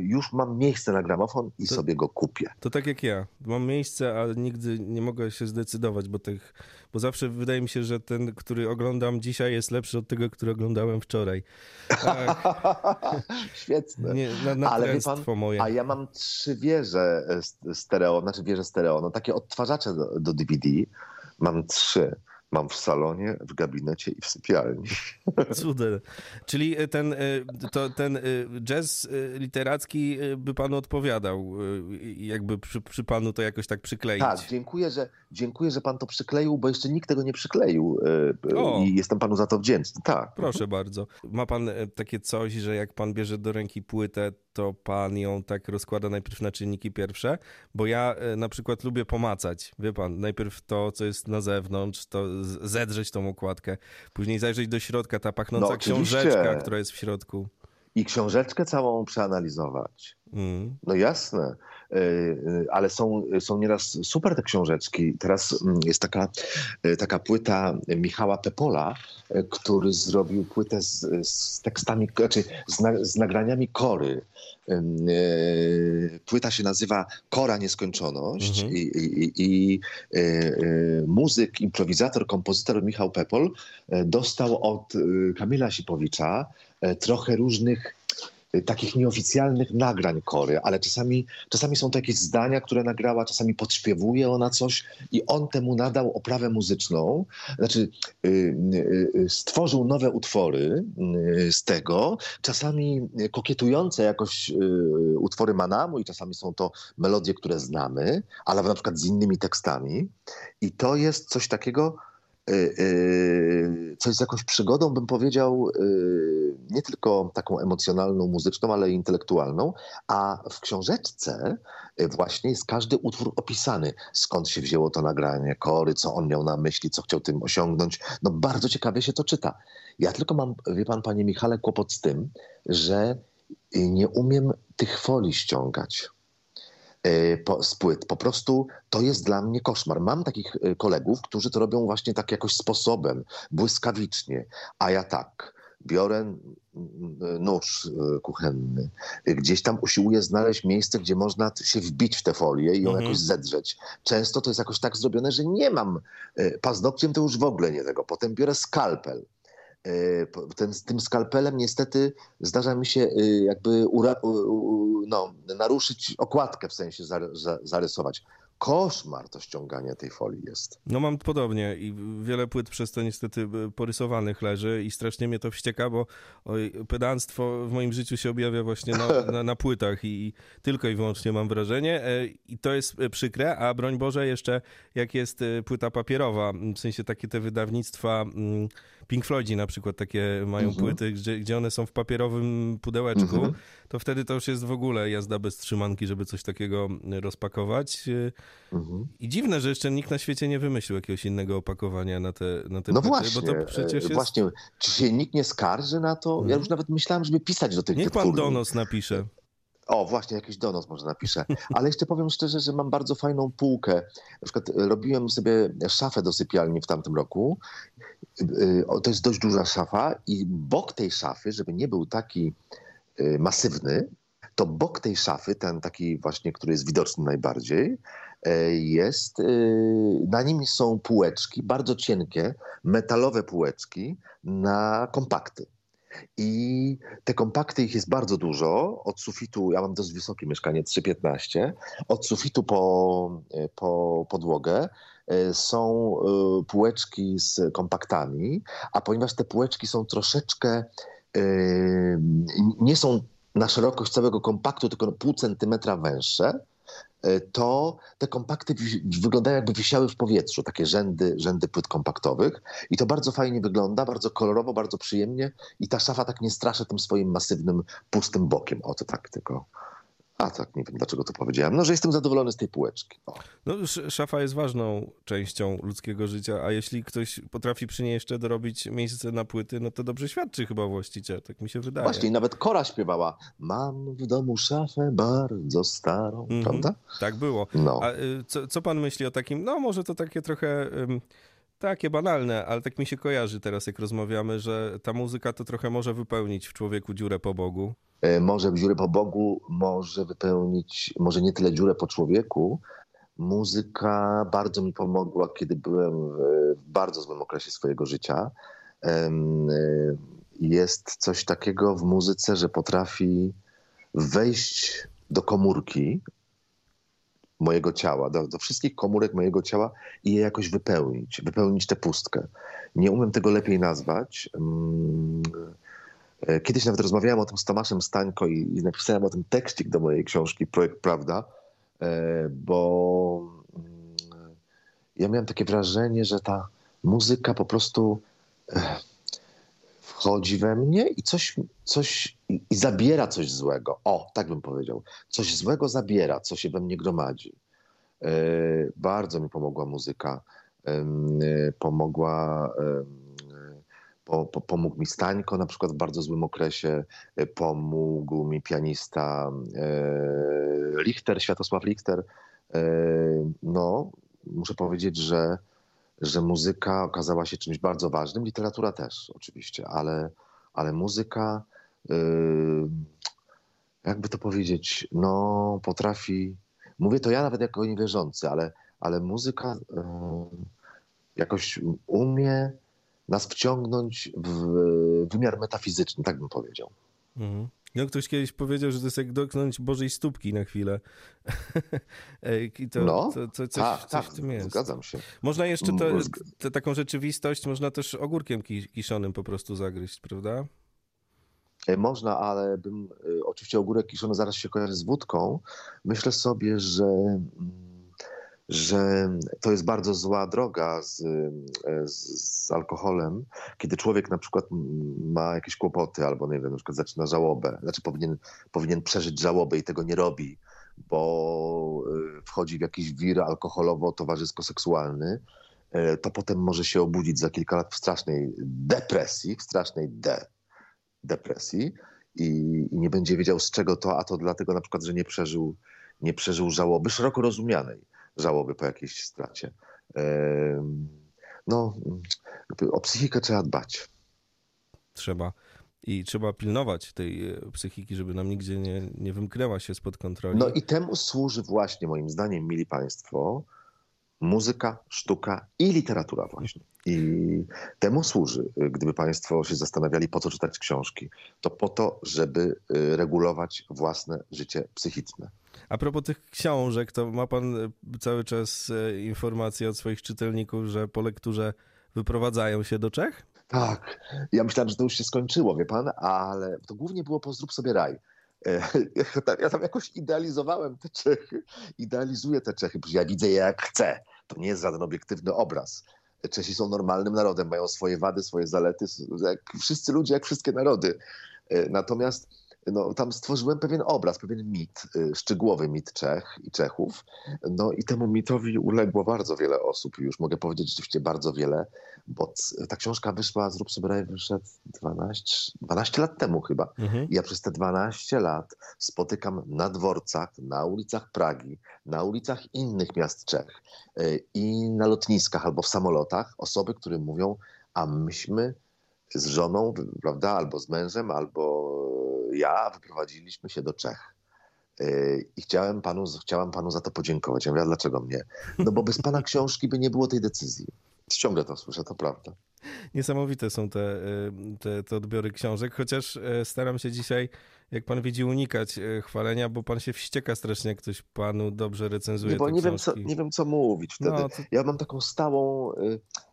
S3: już mam miejsce na gramofon i to, sobie go kupię.
S2: To tak jak ja. Mam miejsce, ale nigdy nie mogę się zdecydować, bo, tych, bo zawsze wydaje mi się, że ten, który oglądam dzisiaj jest lepszy od tego, który oglądałem wczoraj.
S3: Świetne.
S2: Nie, na, na ale pan, moje.
S3: A ja mam trzy wieże e, stereo, znaczy wieże stereo, no takie odtwarzacze do, do DVD. Mam trzy mam w salonie, w gabinecie i w sypialni.
S2: Cudem. Czyli e, ten, e, to, ten e, jazz literacki by panu odpowiadał, jakby przy, przy, panu to jakoś tak przykleić.
S3: Tak, dziękuję że, dziękuję, że pan to przykleił, bo jeszcze nikt tego nie przykleił o. i jestem panu za to wdzięczny. Tak.
S2: Proszę bardzo. Ma pan takie coś, że jak pan bierze do ręki płytę, to pan ją tak rozkłada najpierw na czynniki pierwsze, bo ja na przykład lubię pomacać, wie pan, najpierw to, co jest na zewnątrz, to zedrzeć tą okładkę, później zajrzeć do środka, ta pachnąca no, książeczka, która jest w środku.
S3: I książeczkę całą przeanalizować. Mm. No jasne. E, e, ale są, są nieraz super te książeczki. Teraz mm, jest taka, e, taka płyta Michała Pepola, który zrobił płytę z, z tekstami, znaczy z, na, z nagraniami kory. Płyta się nazywa Kora Nieskończoność mhm. i, i, i, muzyk, improwizator, kompozytor Michał Pepol dostał od Kamila Sipowicza trochę różnych Y, takich nieoficjalnych nagrań Kory, ale czasami, czasami są to jakieś zdania, które nagrała, czasami podśpiewuje ona coś i on temu nadał oprawę muzyczną, znaczy y, y, stworzył nowe utwory z tego, czasami kokietujące jakoś utwory Manamu i czasami są to melodie, które znamy, ale na przykład z innymi tekstami. I to jest coś takiego, Y, y, coś z jakąś przygodą, bym powiedział, y, nie tylko taką emocjonalną, muzyczną, ale i intelektualną, a w książeczce właśnie jest każdy utwór opisany. Skąd się wzięło to nagranie, Kory, co on miał na myśli, co chciał tym osiągnąć. No bardzo ciekawie się to czyta. Ja tylko mam, wie pan, panie Michale, kłopot z tym, że nie umiem tych folii ściągać. E, po, z płyt. Po prostu to jest dla mnie koszmar. Mam takich e, kolegów, którzy to robią właśnie tak jakoś sposobem, błyskawicznie, a ja tak. Biorę nóż e, kuchenny, gdzieś tam usiłuję znaleźć miejsce, gdzie można się wbić w tę folię i ją mhm. jakoś zedrzeć. Często to jest jakoś tak zrobione, że nie mam paznokciem, to już w ogóle nie tego. Potem biorę skalpel ten, tym skalpelem niestety zdarza mi się y, jakby ura, no, naruszyć okładkę, w sensie zarysować koszmar to ściąganie tej folii jest.
S2: No mam podobnie i wiele płyt przez to niestety y, porysowanych leży i strasznie mnie to wścieka, bo oj, pedantstwo w moim życiu się objawia właśnie na, na, na płytach i, i, tylko i wyłącznie mam wrażenie e, i to jest e, przykre, a broń Boże jeszcze jak jest e, płyta papierowa, w sensie takie te wydawnictwa mm, Pink Floydzi na przykład takie mają mhm. płyty, gdzie, gdzie one są w papierowym pudełeczku, mhm. to wtedy to już jest w ogóle jazda bez trzymanki, żeby coś takiego rozpakować. Mhm. I dziwne, że jeszcze nikt na świecie nie wymyślił jakiegoś innego opakowania na te, na te
S3: no płyty, właśnie, bo to przecież jest... właśnie, czy się nikt nie skarży na to? Ja już nawet myślałem, żeby pisać do tych
S2: Niech pan donos napisze.
S3: O, właśnie, jakiś donos może napiszę. Ale jeszcze powiem szczerze, że mam bardzo fajną półkę. Na przykład e, robiłem sobie szafę do sypialni w tamtym roku. E, to jest dość duża szafa i bok tej szafy, żeby nie był taki e, masywny, to bok tej szafy, ten taki właśnie, który jest widoczny najbardziej, jest, na nim są półeczki, bardzo cienkie, metalowe półeczki na kompakty. I te kompakty, ich jest bardzo dużo. Od sufitu, ja mam dość wysokie mieszkanie, 3,15. Od sufitu po, po podłogę e, są e, półeczki z kompaktami, a ponieważ te półeczki są troszeczkę, e, nie są na szerokość całego kompaktu, tylko pół centymetra węższe, E, to te kompakty wyglądają jakby wisiały w powietrzu, takie rzędy, rzędy płyt kompaktowych i to bardzo fajnie wygląda, bardzo kolorowo, bardzo przyjemnie i ta szafa tak nie straszy tym swoim masywnym, pustym bokiem. O, to tak tylko a tak, nie wiem dlaczego to powiedziałem. No, że jestem zadowolony z tej półeczki. O.
S2: No, szafa jest ważną częścią ludzkiego życia, a jeśli ktoś potrafi przy niej jeszcze dorobić miejsce na płyty, no to dobrze świadczy chyba właściciel, tak mi się wydaje.
S3: Właśnie, nawet Kora śpiewała Mam w domu szafę bardzo starą, mm -hmm. prawda?
S2: Tak było. No. A y, co, co pan myśli o takim, no może to takie trochę... takie banalne, ale tak mi się kojarzy teraz, jak rozmawiamy, że ta muzyka to trochę może wypełnić w człowieku dziurę po Bogu.
S3: E, może dziurę po Bogu, może wypełnić, może nie tyle dziurę po człowieku. Muzyka bardzo mi pomogła, kiedy byłem w bardzo złym okresie swojego życia. E, jest coś takiego w muzyce, że potrafi wejść do komórki mojego ciała, do, do, wszystkich komórek mojego ciała i je jakoś wypełnić, wypełnić tę pustkę. Nie umiem tego lepiej nazwać. Mm, e, kiedyś nawet rozmawiałem o tym z Tomaszem Stańko i, i napisałem o tym tekstik do mojej książki Projekt Prawda, e, bo mm, ja miałem takie wrażenie, że ta muzyka po prostu e, wchodzi we mnie i coś, coś i zabiera coś złego. O, tak bym powiedział. Coś złego zabiera, co się we mnie gromadzi. E, bardzo mi pomogła muzyka. E, pomogła, po, po, pomógł mi Stańko na przykład w bardzo złym okresie. E, pomógł mi pianista Lichter, Światosław Lichter. No, muszę powiedzieć, że że muzyka okazała się czymś bardzo ważnym, literatura też oczywiście, ale, ale muzyka, yy, jakby to powiedzieć, no potrafi, mówię to ja nawet jako niewierzący, ale, ale muzyka yy, jakoś umie nas wciągnąć w wymiar metafizyczny, tak bym powiedział.
S2: Mhm. No, ktoś kiedyś powiedział, że to jest jak dotknąć Bożej stópki na chwilę.
S3: I to, no, to,
S2: to, coś, tak, coś tak, w tym jest.
S3: zgadzam się.
S2: Można jeszcze to, taką rzeczywistość, można też ogórkiem kiszonym po prostu zagryźć, prawda?
S3: E, można, ale bym, e, oczywiście ogórek kiszony zaraz się kojarzy z wódką. Myślę sobie, że mm, że to jest bardzo zła droga z, z, z, alkoholem, kiedy człowiek na przykład ma jakieś kłopoty albo nie wiem, na przykład zaczyna żałobę, znaczy powinien, powinien przeżyć żałobę i tego nie robi, bo y, wchodzi w jakiś wir alkoholowo-towarzysko-seksualny, y, to potem może się obudzić za kilka lat w strasznej depresji, w strasznej de, depresji i, i nie będzie wiedział z czego to, a to dlatego na przykład, że nie przeżył, nie przeżył żałoby szeroko rozumianej żałoby po jakiejś stracie. No, o psychikę trzeba dbać.
S2: Trzeba. I trzeba pilnować tej e, psychiki, żeby nam nigdzie nie, nie wymknęła się spod kontroli.
S3: No i temu służy właśnie, moim zdaniem, mili Państwo, muzyka, sztuka i literatura właśnie. I temu służy, gdyby Państwo się zastanawiali, po co czytać książki, to po to, żeby e, regulować własne życie psychiczne.
S2: A propos tych książek, to ma pan e, cały czas e, informacje od swoich czytelników, że po lekturze wyprowadzają się do Czech?
S3: Tak. Ja myślałem, że to już się skończyło, wie pan, ale to głównie było po Zrób sobie raj. E, ja tam jakoś idealizowałem te Czechy, idealizuję te Czechy, bo ja widzę je jak chcę. To nie jest żaden obiektywny obraz. Czesi są normalnym narodem, mają swoje wady, swoje zalety, jak wszyscy ludzie, jak wszystkie narody. Natomiast no, tam stworzyłem pewien obraz, pewien mit, y, szczegółowy mit Czech i Czechów. No i temu mitowi uległo bardzo wiele osób. Już mogę powiedzieć rzeczywiście bardzo wiele, bo ta książka wyszła, zrób sobie raj, wyszedł 12, 12 lat temu chyba. Mhm. I ja przez te 12 lat spotykam na dworcach, na ulicach Pragi, na ulicach innych miast Czech y, i na lotniskach albo w samolotach osoby, które mówią, a myśmy z żoną, prawda, albo z mężem, albo ja wyprowadziliśmy się do Czech. Y, I chciałem panu, chciałem panu za to podziękować. Ja mówię, dlaczego mnie? No bo bez pana książki by nie było tej decyzji. Ciągle to słyszę, to prawda.
S2: Niesamowite są te, y, te, te odbiory książek, chociaż y, staram się dzisiaj, jak pan widzi, unikać chwalenia, bo pan się wścieka strasznie, jak ktoś panu dobrze recenzuje
S3: nie, bo
S2: nie
S3: wiem, co, nie wiem, co mówić wtedy. No, to... Ja mam taką stałą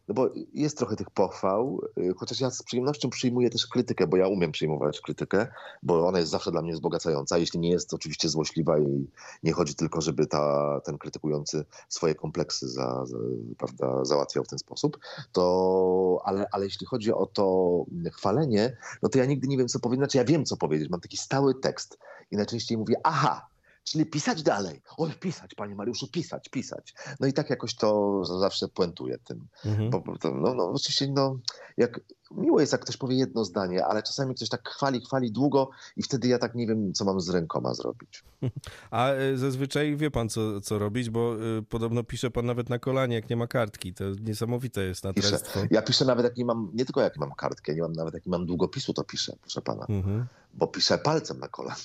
S3: no bo jest trochę tych pochwał, y, chociaż ja z przyjemnością przyjmuję też krytykę, bo ja umiem przyjmować krytykę, bo ona jest zawsze dla mnie wzbogacająca, jeśli nie jest oczywiście złośliwa i nie chodzi tylko, żeby ta, ten krytykujący swoje kompleksy za, za, prawda, załatwiał w ten sposób, to, ale, ale jeśli chodzi o to chwalenie, no to ja nigdy nie wiem, co powiedzieć, znaczy ja wiem, co powiedzieć, mam taki stały tekst i najczęściej mówię, aha, Czyli pisać dalej. Oj, pisać, panie Mariuszu, pisać, pisać. No i tak jakoś to zawsze puentuje tym. Mhm. Bo, no, no, oczywiście, no, jak, miło jest, jak ktoś powie jedno zdanie, ale czasami ktoś tak chwali, chwali długo i wtedy ja tak nie wiem, co mam z rękoma zrobić.
S2: A e, zazwyczaj wie pan, co, co robić, bo y, podobno pisze pan nawet na kolanie, jak nie ma kartki. To niesamowite jest natręctwo.
S3: Piszę. Ja piszę nawet, jak nie mam, nie tylko jak mam kartkę, nie mam nawet, jak nie mam długopisu, to piszę, proszę pana. Mhm. Bo piszę palcem na kolanie.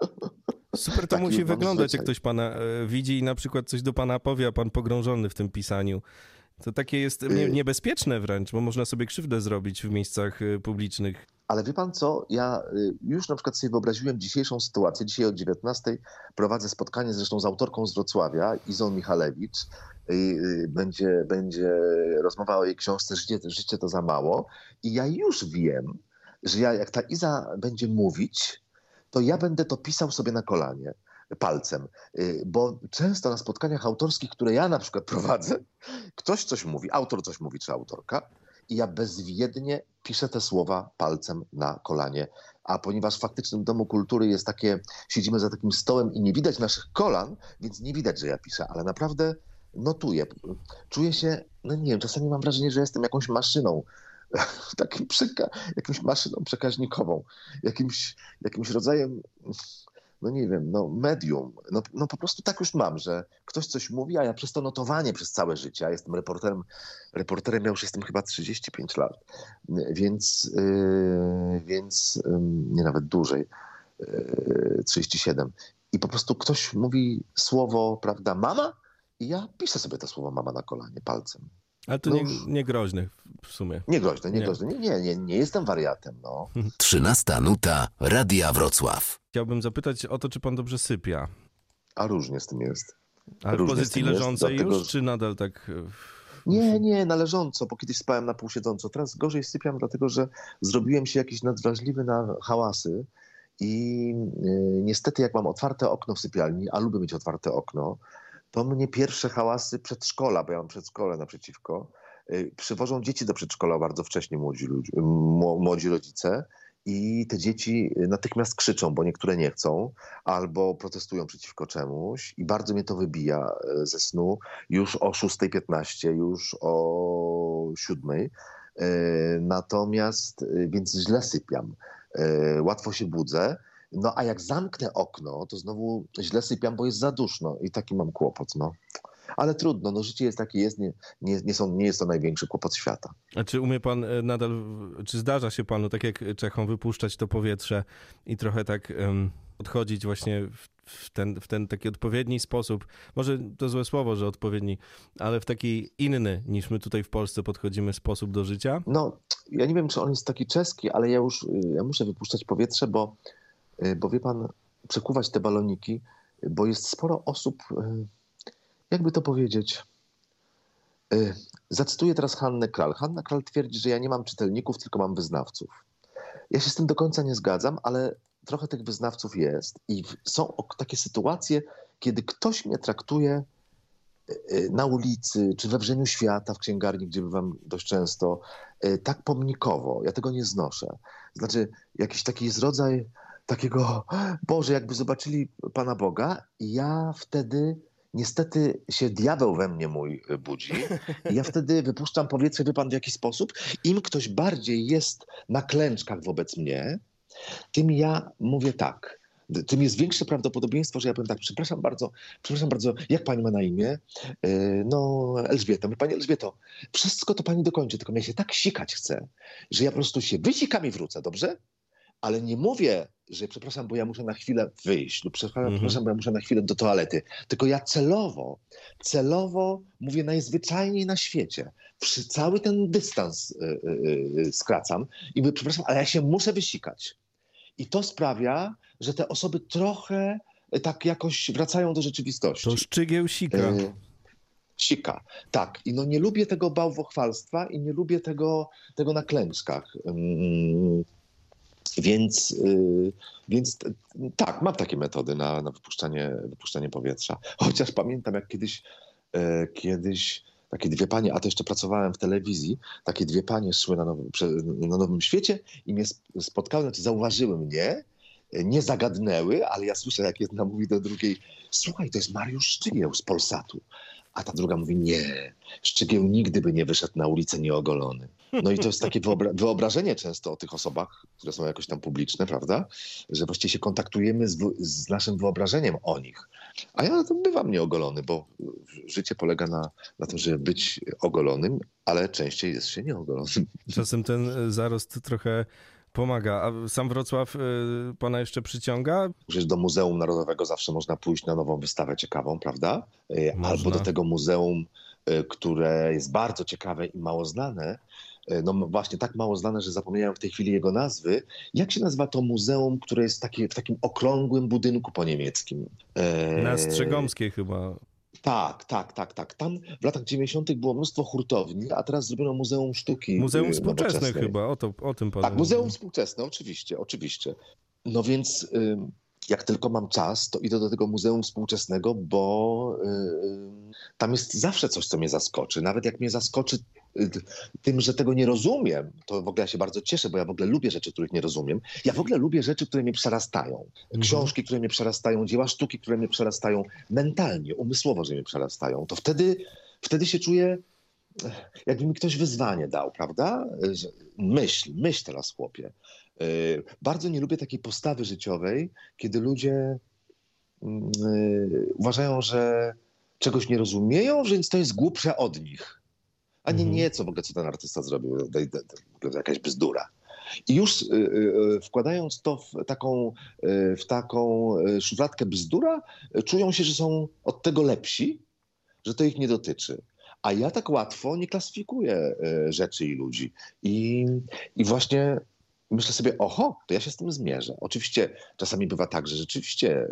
S2: Super to musi wyglądać, jak ktoś pana e, widzi i na przykład coś do pana powie, a pan pogrążony w tym pisaniu. To takie jest nie, niebezpieczne wręcz, bo można sobie krzywdę zrobić w miejscach e, publicznych.
S3: Ale wie pan co, ja y, już na przykład sobie wyobraziłem dzisiejszą sytuację. Dzisiaj o 19 prowadzę spotkanie zresztą z autorką z Wrocławia, Izą Michalewicz. Y, y, będzie, będzie rozmowa o jej książce Życie, Życie to za mało. I ja już wiem, że ja, jak ta Iza będzie mówić, to ja będę to pisał sobie na kolanie palcem, y, bo często na spotkaniach autorskich, które ja na przykład prowadzę, ktoś coś mówi, autor coś mówi, czy autorka, i ja bezwiednie piszę te słowa palcem na kolanie. A ponieważ w faktycznym Domu Kultury jest takie, siedzimy za takim stołem i nie widać naszych kolan, więc nie widać, że ja piszę, ale naprawdę notuję. Czuję się, no nie wiem, czasami mam wrażenie, że jestem jakąś maszyną takim przeka- jakimś maszyną przekaźnikową, jakimś, jakimś rodzajem, no nie wiem, no medium. No, no po prostu tak już mam, że ktoś coś mówi, a ja przez to notowanie przez całe życie, ja jestem reporterem, reporterem ja już jestem chyba 35 lat, więc, yy, więc yy, nie nawet dłużej, yy, 37. I po prostu ktoś mówi słowo, prawda, mama, i ja piszę sobie to słowo mama na kolanie palcem.
S2: Ale to no, nie, nie groźny w sumie.
S3: Nie groźny, nie, nie. groźny. Nie, nie, nie, nie jestem wariatem, no.
S1: Trzynasta nuta Radia Wrocław.
S2: Chciałbym zapytać o to, czy pan dobrze sypia.
S3: A różnie z tym jest.
S2: Ale w pozycji leżącej jest, już, dlatego, czy nadal tak... E,
S3: nie, nie, należąco, bo kiedyś spałem na pół siedząco. Teraz gorzej sypiam, dlatego że zrobiłem się jakiś nadwrażliwy na hałasy i yy, niestety jak mam otwarte okno w sypialni, a lubię mieć otwarte okno, to mnie pierwsze hałasy przedszkola, bo ja mam przedszkole naprzeciwko, y, przywożą dzieci do przedszkola bardzo wcześnie młodzi, ludzi, młodzi rodzice i te dzieci natychmiast krzyczą, bo niektóre nie chcą, albo protestują przeciwko czemuś i bardzo mnie to wybija e, ze snu. Już o 6.15, już o 7.00. E, natomiast, więc źle sypiam, łatwo się budzę no a jak zamknę okno, to znowu źle sypiam, bo jest za duszno i taki mam kłopot. No. Ale trudno, no życie jest takie jest, nie, nie, nie, są, nie jest to największy kłopot świata.
S2: A czy umie pan e, nadal, czy zdarza się panu, tak jak Czechom, wypuszczać to powietrze i trochę tak um, odchodzić właśnie w, w, ten, w ten taki odpowiedni sposób, może to złe słowo, że odpowiedni, ale w taki inny niż my tutaj w Polsce podchodzimy sposób do życia?
S3: No, ja nie wiem, czy on jest taki czeski, ale ja już ja muszę wypuszczać powietrze, bo Y, bo wie pan, przekuwać te baloniki, bo jest sporo osób, y, jakby to powiedzieć. Y, zacytuję teraz Hannę Kral. Hanna Kral twierdzi, że ja nie mam czytelników, tylko mam wyznawców. Ja się z tym do końca nie zgadzam, ale trochę tych wyznawców jest i są takie sytuacje, kiedy ktoś mnie traktuje na ulicy, czy we Wrzeniu Świata, w księgarni, gdzie bywam dość często, tak pomnikowo. Ja tego nie znoszę. Znaczy, jakiś taki jest rodzaj takiego, Boże, jakby zobaczyli Pana Boga. I ja wtedy niestety się diabeł we mnie mój budzi. I ja wtedy wypuszczam powietrze, wie pan, w jaki sposób. Im ktoś bardziej jest na klęczkach wobec mnie, tym ja mówię tak. Tym jest większe prawdopodobieństwo, że ja powiem tak, przepraszam bardzo, przepraszam bardzo, jak pani ma na imię? Yy, no, Elżbieta. Mówię, pani Elżbieto, wszystko to pani dokończy, tylko ja się tak sikać chcę, że ja po prostu się wysikam i wrócę, dobrze? Ale nie mówię, że przepraszam, bo ja muszę na chwilę wyjść, lub przepraszam, mm -hmm. bo ja muszę na chwilę do toalety. Tylko ja celowo, celowo mówię najzwyczajniej na świecie. Przy cały ten dystans yy, yy, skracam i mówię, przepraszam, ale ja się muszę wysikać. I to sprawia, że te osoby trochę tak jakoś wracają do rzeczywistości.
S2: To szczygieł sika.
S3: Sika, tak. I no nie lubię tego bałwochwalstwa i nie lubię tego, tego na klęczkach. Więc, yy, więc tak, mam takie metody na, na wypuszczanie, powietrza. Chociaż pamiętam, jak kiedyś, e, kiedyś takie dwie panie, a to jeszcze pracowałem w telewizji, takie dwie panie szły na, nowym, na Nowym Świecie i mnie spotkały, znaczy zauważyły mnie, nie zagadnęły, ale ja słyszę, jak jedna mówi do drugiej, słuchaj, to jest Mariusz Szczygieł z Polsatu. A ta druga mówi, nie, Szczygieł nigdy by nie wyszedł na ulicę nieogolony. No i to jest takie wyobra wyobrażenie często o tych osobach, które są jakoś tam publiczne, prawda? Że właściwie się kontaktujemy z, z naszym wyobrażeniem o nich. A ja to bywam nieogolony, bo życie polega na, na tym, żeby być ogolonym, ale częściej jest się nieogolonym.
S2: Czasem ten zarost trochę pomaga. A sam Wrocław y, pana jeszcze przyciąga?
S3: Przecież do Muzeum Narodowego zawsze można pójść na nową wystawę ciekawą, prawda? Można. Albo do tego muzeum, które jest bardzo ciekawe i mało znane, no właśnie tak mało znane, że zapomniałem w tej chwili jego nazwy. Jak się nazywa to muzeum, które jest takie, w takim okrągłym budynku po niemieckim?
S2: Na Strzegomskiej chyba.
S3: Tak, tak, tak, tak. Tam w latach 90. było mnóstwo hurtowni, a teraz zrobiono Muzeum Sztuki.
S2: Muzeum Współczesne chyba, o, to, o tym pan
S3: Tak, Muzeum Współczesne, oczywiście, oczywiście. No więc jak tylko mam czas, to idę do tego Muzeum Współczesnego, bo tam jest zawsze coś, co mnie zaskoczy. Nawet jak mnie zaskoczy tym, że tego nie rozumiem, to w ogóle ja się bardzo cieszę, bo ja w ogóle lubię rzeczy, których nie rozumiem. Ja w ogóle lubię rzeczy, które mnie przerastają. Mhm. Książki, które mnie przerastają, dzieła sztuki, które mnie przerastają mentalnie, umysłowo, że mnie przerastają. To wtedy, wtedy się czuję, jakby mi ktoś wyzwanie dał, prawda? Myśl, myśl teraz, chłopie. Y, bardzo nie lubię takiej postawy życiowej, kiedy ludzie mm, y, uważają, że czegoś nie rozumieją, więc to jest głupsze od nich a nie, mhm. nie, co w ogóle co ten artysta zrobił, to jakaś bzdura. I już y, y, y, wkładając to w taką, w taką szufladkę bzdura, czują się, że są od tego lepsi, że to ich nie dotyczy. A ja tak łatwo nie klasyfikuję rzeczy i ludzi. I, i właśnie myślę sobie, oho, to ja się z tym zmierzę. Oczywiście czasami bywa tak, że rzeczywiście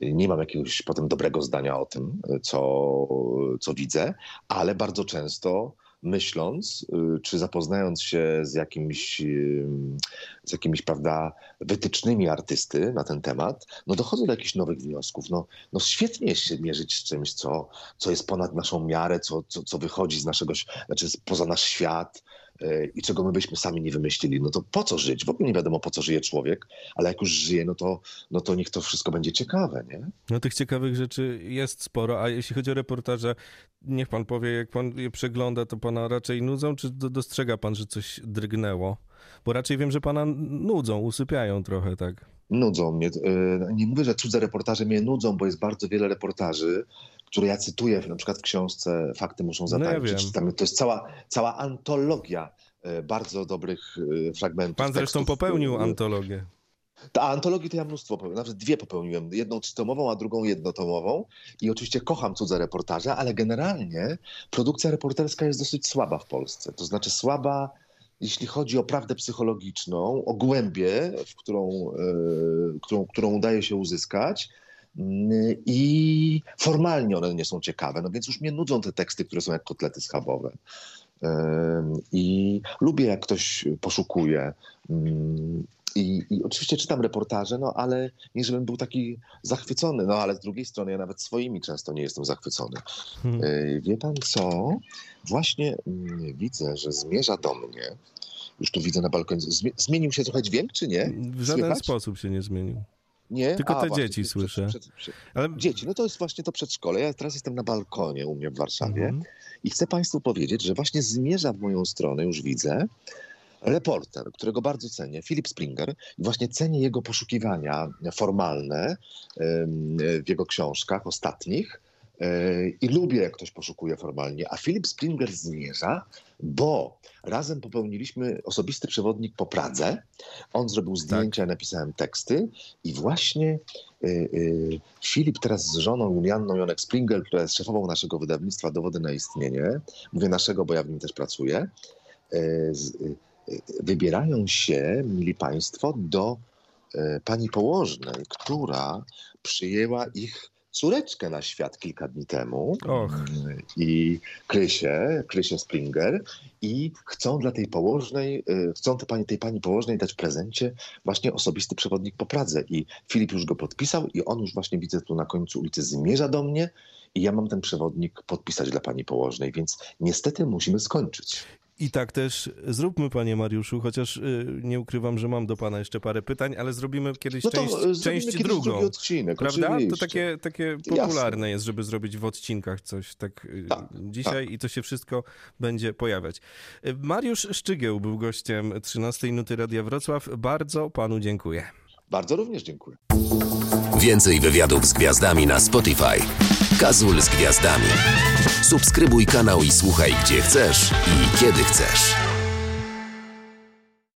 S3: nie mam jakiegoś potem dobrego zdania o tym, co, co widzę, ale bardzo często myśląc, y, czy zapoznając się z jakimiś, z jakimiś prawda, wytycznymi artysty na ten temat, no dochodzę do jakichś nowych wniosków. No, no świetnie jest się mierzyć z czymś, co, co jest ponad naszą miarę, co, co, co wychodzi z naszego, znaczy poza nasz świat, i czego my byśmy sami nie wymyślili, no to po co żyć? W ogóle nie wiadomo, po co żyje człowiek, ale jak już żyje, no to, no to niech to wszystko będzie ciekawe, nie?
S2: No tych ciekawych rzeczy jest sporo, a jeśli chodzi o reportaże, niech pan powie, jak pan je przegląda, to pana raczej nudzą, czy dostrzega pan, że coś drgnęło? Bo raczej wiem, że pana nudzą, usypiają trochę, tak?
S3: Nudzą mnie. E, nie mówię, że cudze reportaże mnie nudzą, bo jest bardzo wiele reportaży, które ja cytuję na przykład w książce Fakty muszą zatańczyć. No ja to jest cała, cała antologia e, bardzo dobrych e, fragmentów.
S2: Pan zresztą tekstów. popełnił antologię.
S3: A antologii to ja mnóstwo popełniłem, nawet dwie popełniłem, jedną trzytomową, a drugą jednotomową i oczywiście kocham cudze reportaże, ale generalnie produkcja reporterska jest dosyć słaba w Polsce, to znaczy słaba jeśli chodzi o prawdę psychologiczną, o głębię, w którą, yy, którą, którą udaje się uzyskać, i formalnie one nie są ciekawe, no więc już mnie nudzą te teksty, które są jak kotlety schabowe. I lubię, jak ktoś poszukuje. I, I, oczywiście czytam reportaże, no ale nie żebym był taki zachwycony, no ale z drugiej strony ja nawet swoimi często nie jestem zachwycony. Hmm. E, wie pan co? Właśnie widzę, że zmierza do mnie już tu widzę na balkonie. Zmienił się trochę dźwięk, czy nie?
S2: W żaden Słychać? sposób się nie zmienił.
S3: Nie?
S2: Tylko te właśnie, dzieci słyszę. Przed, przed,
S3: przed, Ale... Dzieci, no to jest właśnie to przedszkole. Ja teraz jestem na balkonie u mnie w Warszawie mhm. i chcę Państwu powiedzieć, że właśnie zmierza w moją stronę, już widzę, reporter, którego bardzo cenię, Philip Springer, i właśnie cenię jego poszukiwania formalne w jego książkach ostatnich. E, I lubię, jak ktoś poszukuje formalnie. A Philip Springer zmierza, bo razem popełniliśmy osobisty przewodnik po Pradze. On zrobił zdjęcia, tak. napisałem teksty i właśnie y, y, Filip teraz z żoną Julianną Jonek Springer, która jest szefową naszego wydawnictwa Dowody na istnienie, mówię naszego, bo ja w nim też pracuję, y, wybierają się, mili Państwo, do pani położnej, która przyjęła ich córeczkę na świat kilka dni temu Och. i Krysię, Krysię Springer i chcą dla tej położnej, y, chcą tej pani, tej pani położnej dać prezencie właśnie osobisty przewodnik po Pradze i Filip już go podpisał i on już właśnie widzę tu na końcu ulicy zmierza do mnie i ja mam ten przewodnik podpisać dla pani położnej, więc niestety musimy skończyć.
S2: I tak też zróbmy, panie Mariuszu, chociaż y, nie ukrywam, że mam do pana jeszcze parę pytań, ale zrobimy kiedyś no część, część kiedyś drugą.
S3: Odcinek,
S2: prawda?
S3: Oczywiście.
S2: To takie, takie popularne Jasne. jest, żeby zrobić w odcinkach coś tak, y, tak dzisiaj tak. i to się wszystko będzie pojawiać. Y, Mariusz Szczygieł był gościem 13 Nuty Radia Wrocław. Bardzo panu dziękuję.
S3: Bardzo również dziękuję.
S1: Więcej wywiadów z gwiazdami na Spotify. Kazul z gwiazdami. Subskrybuj kanał i słuchaj gdzie chcesz i kiedy chcesz.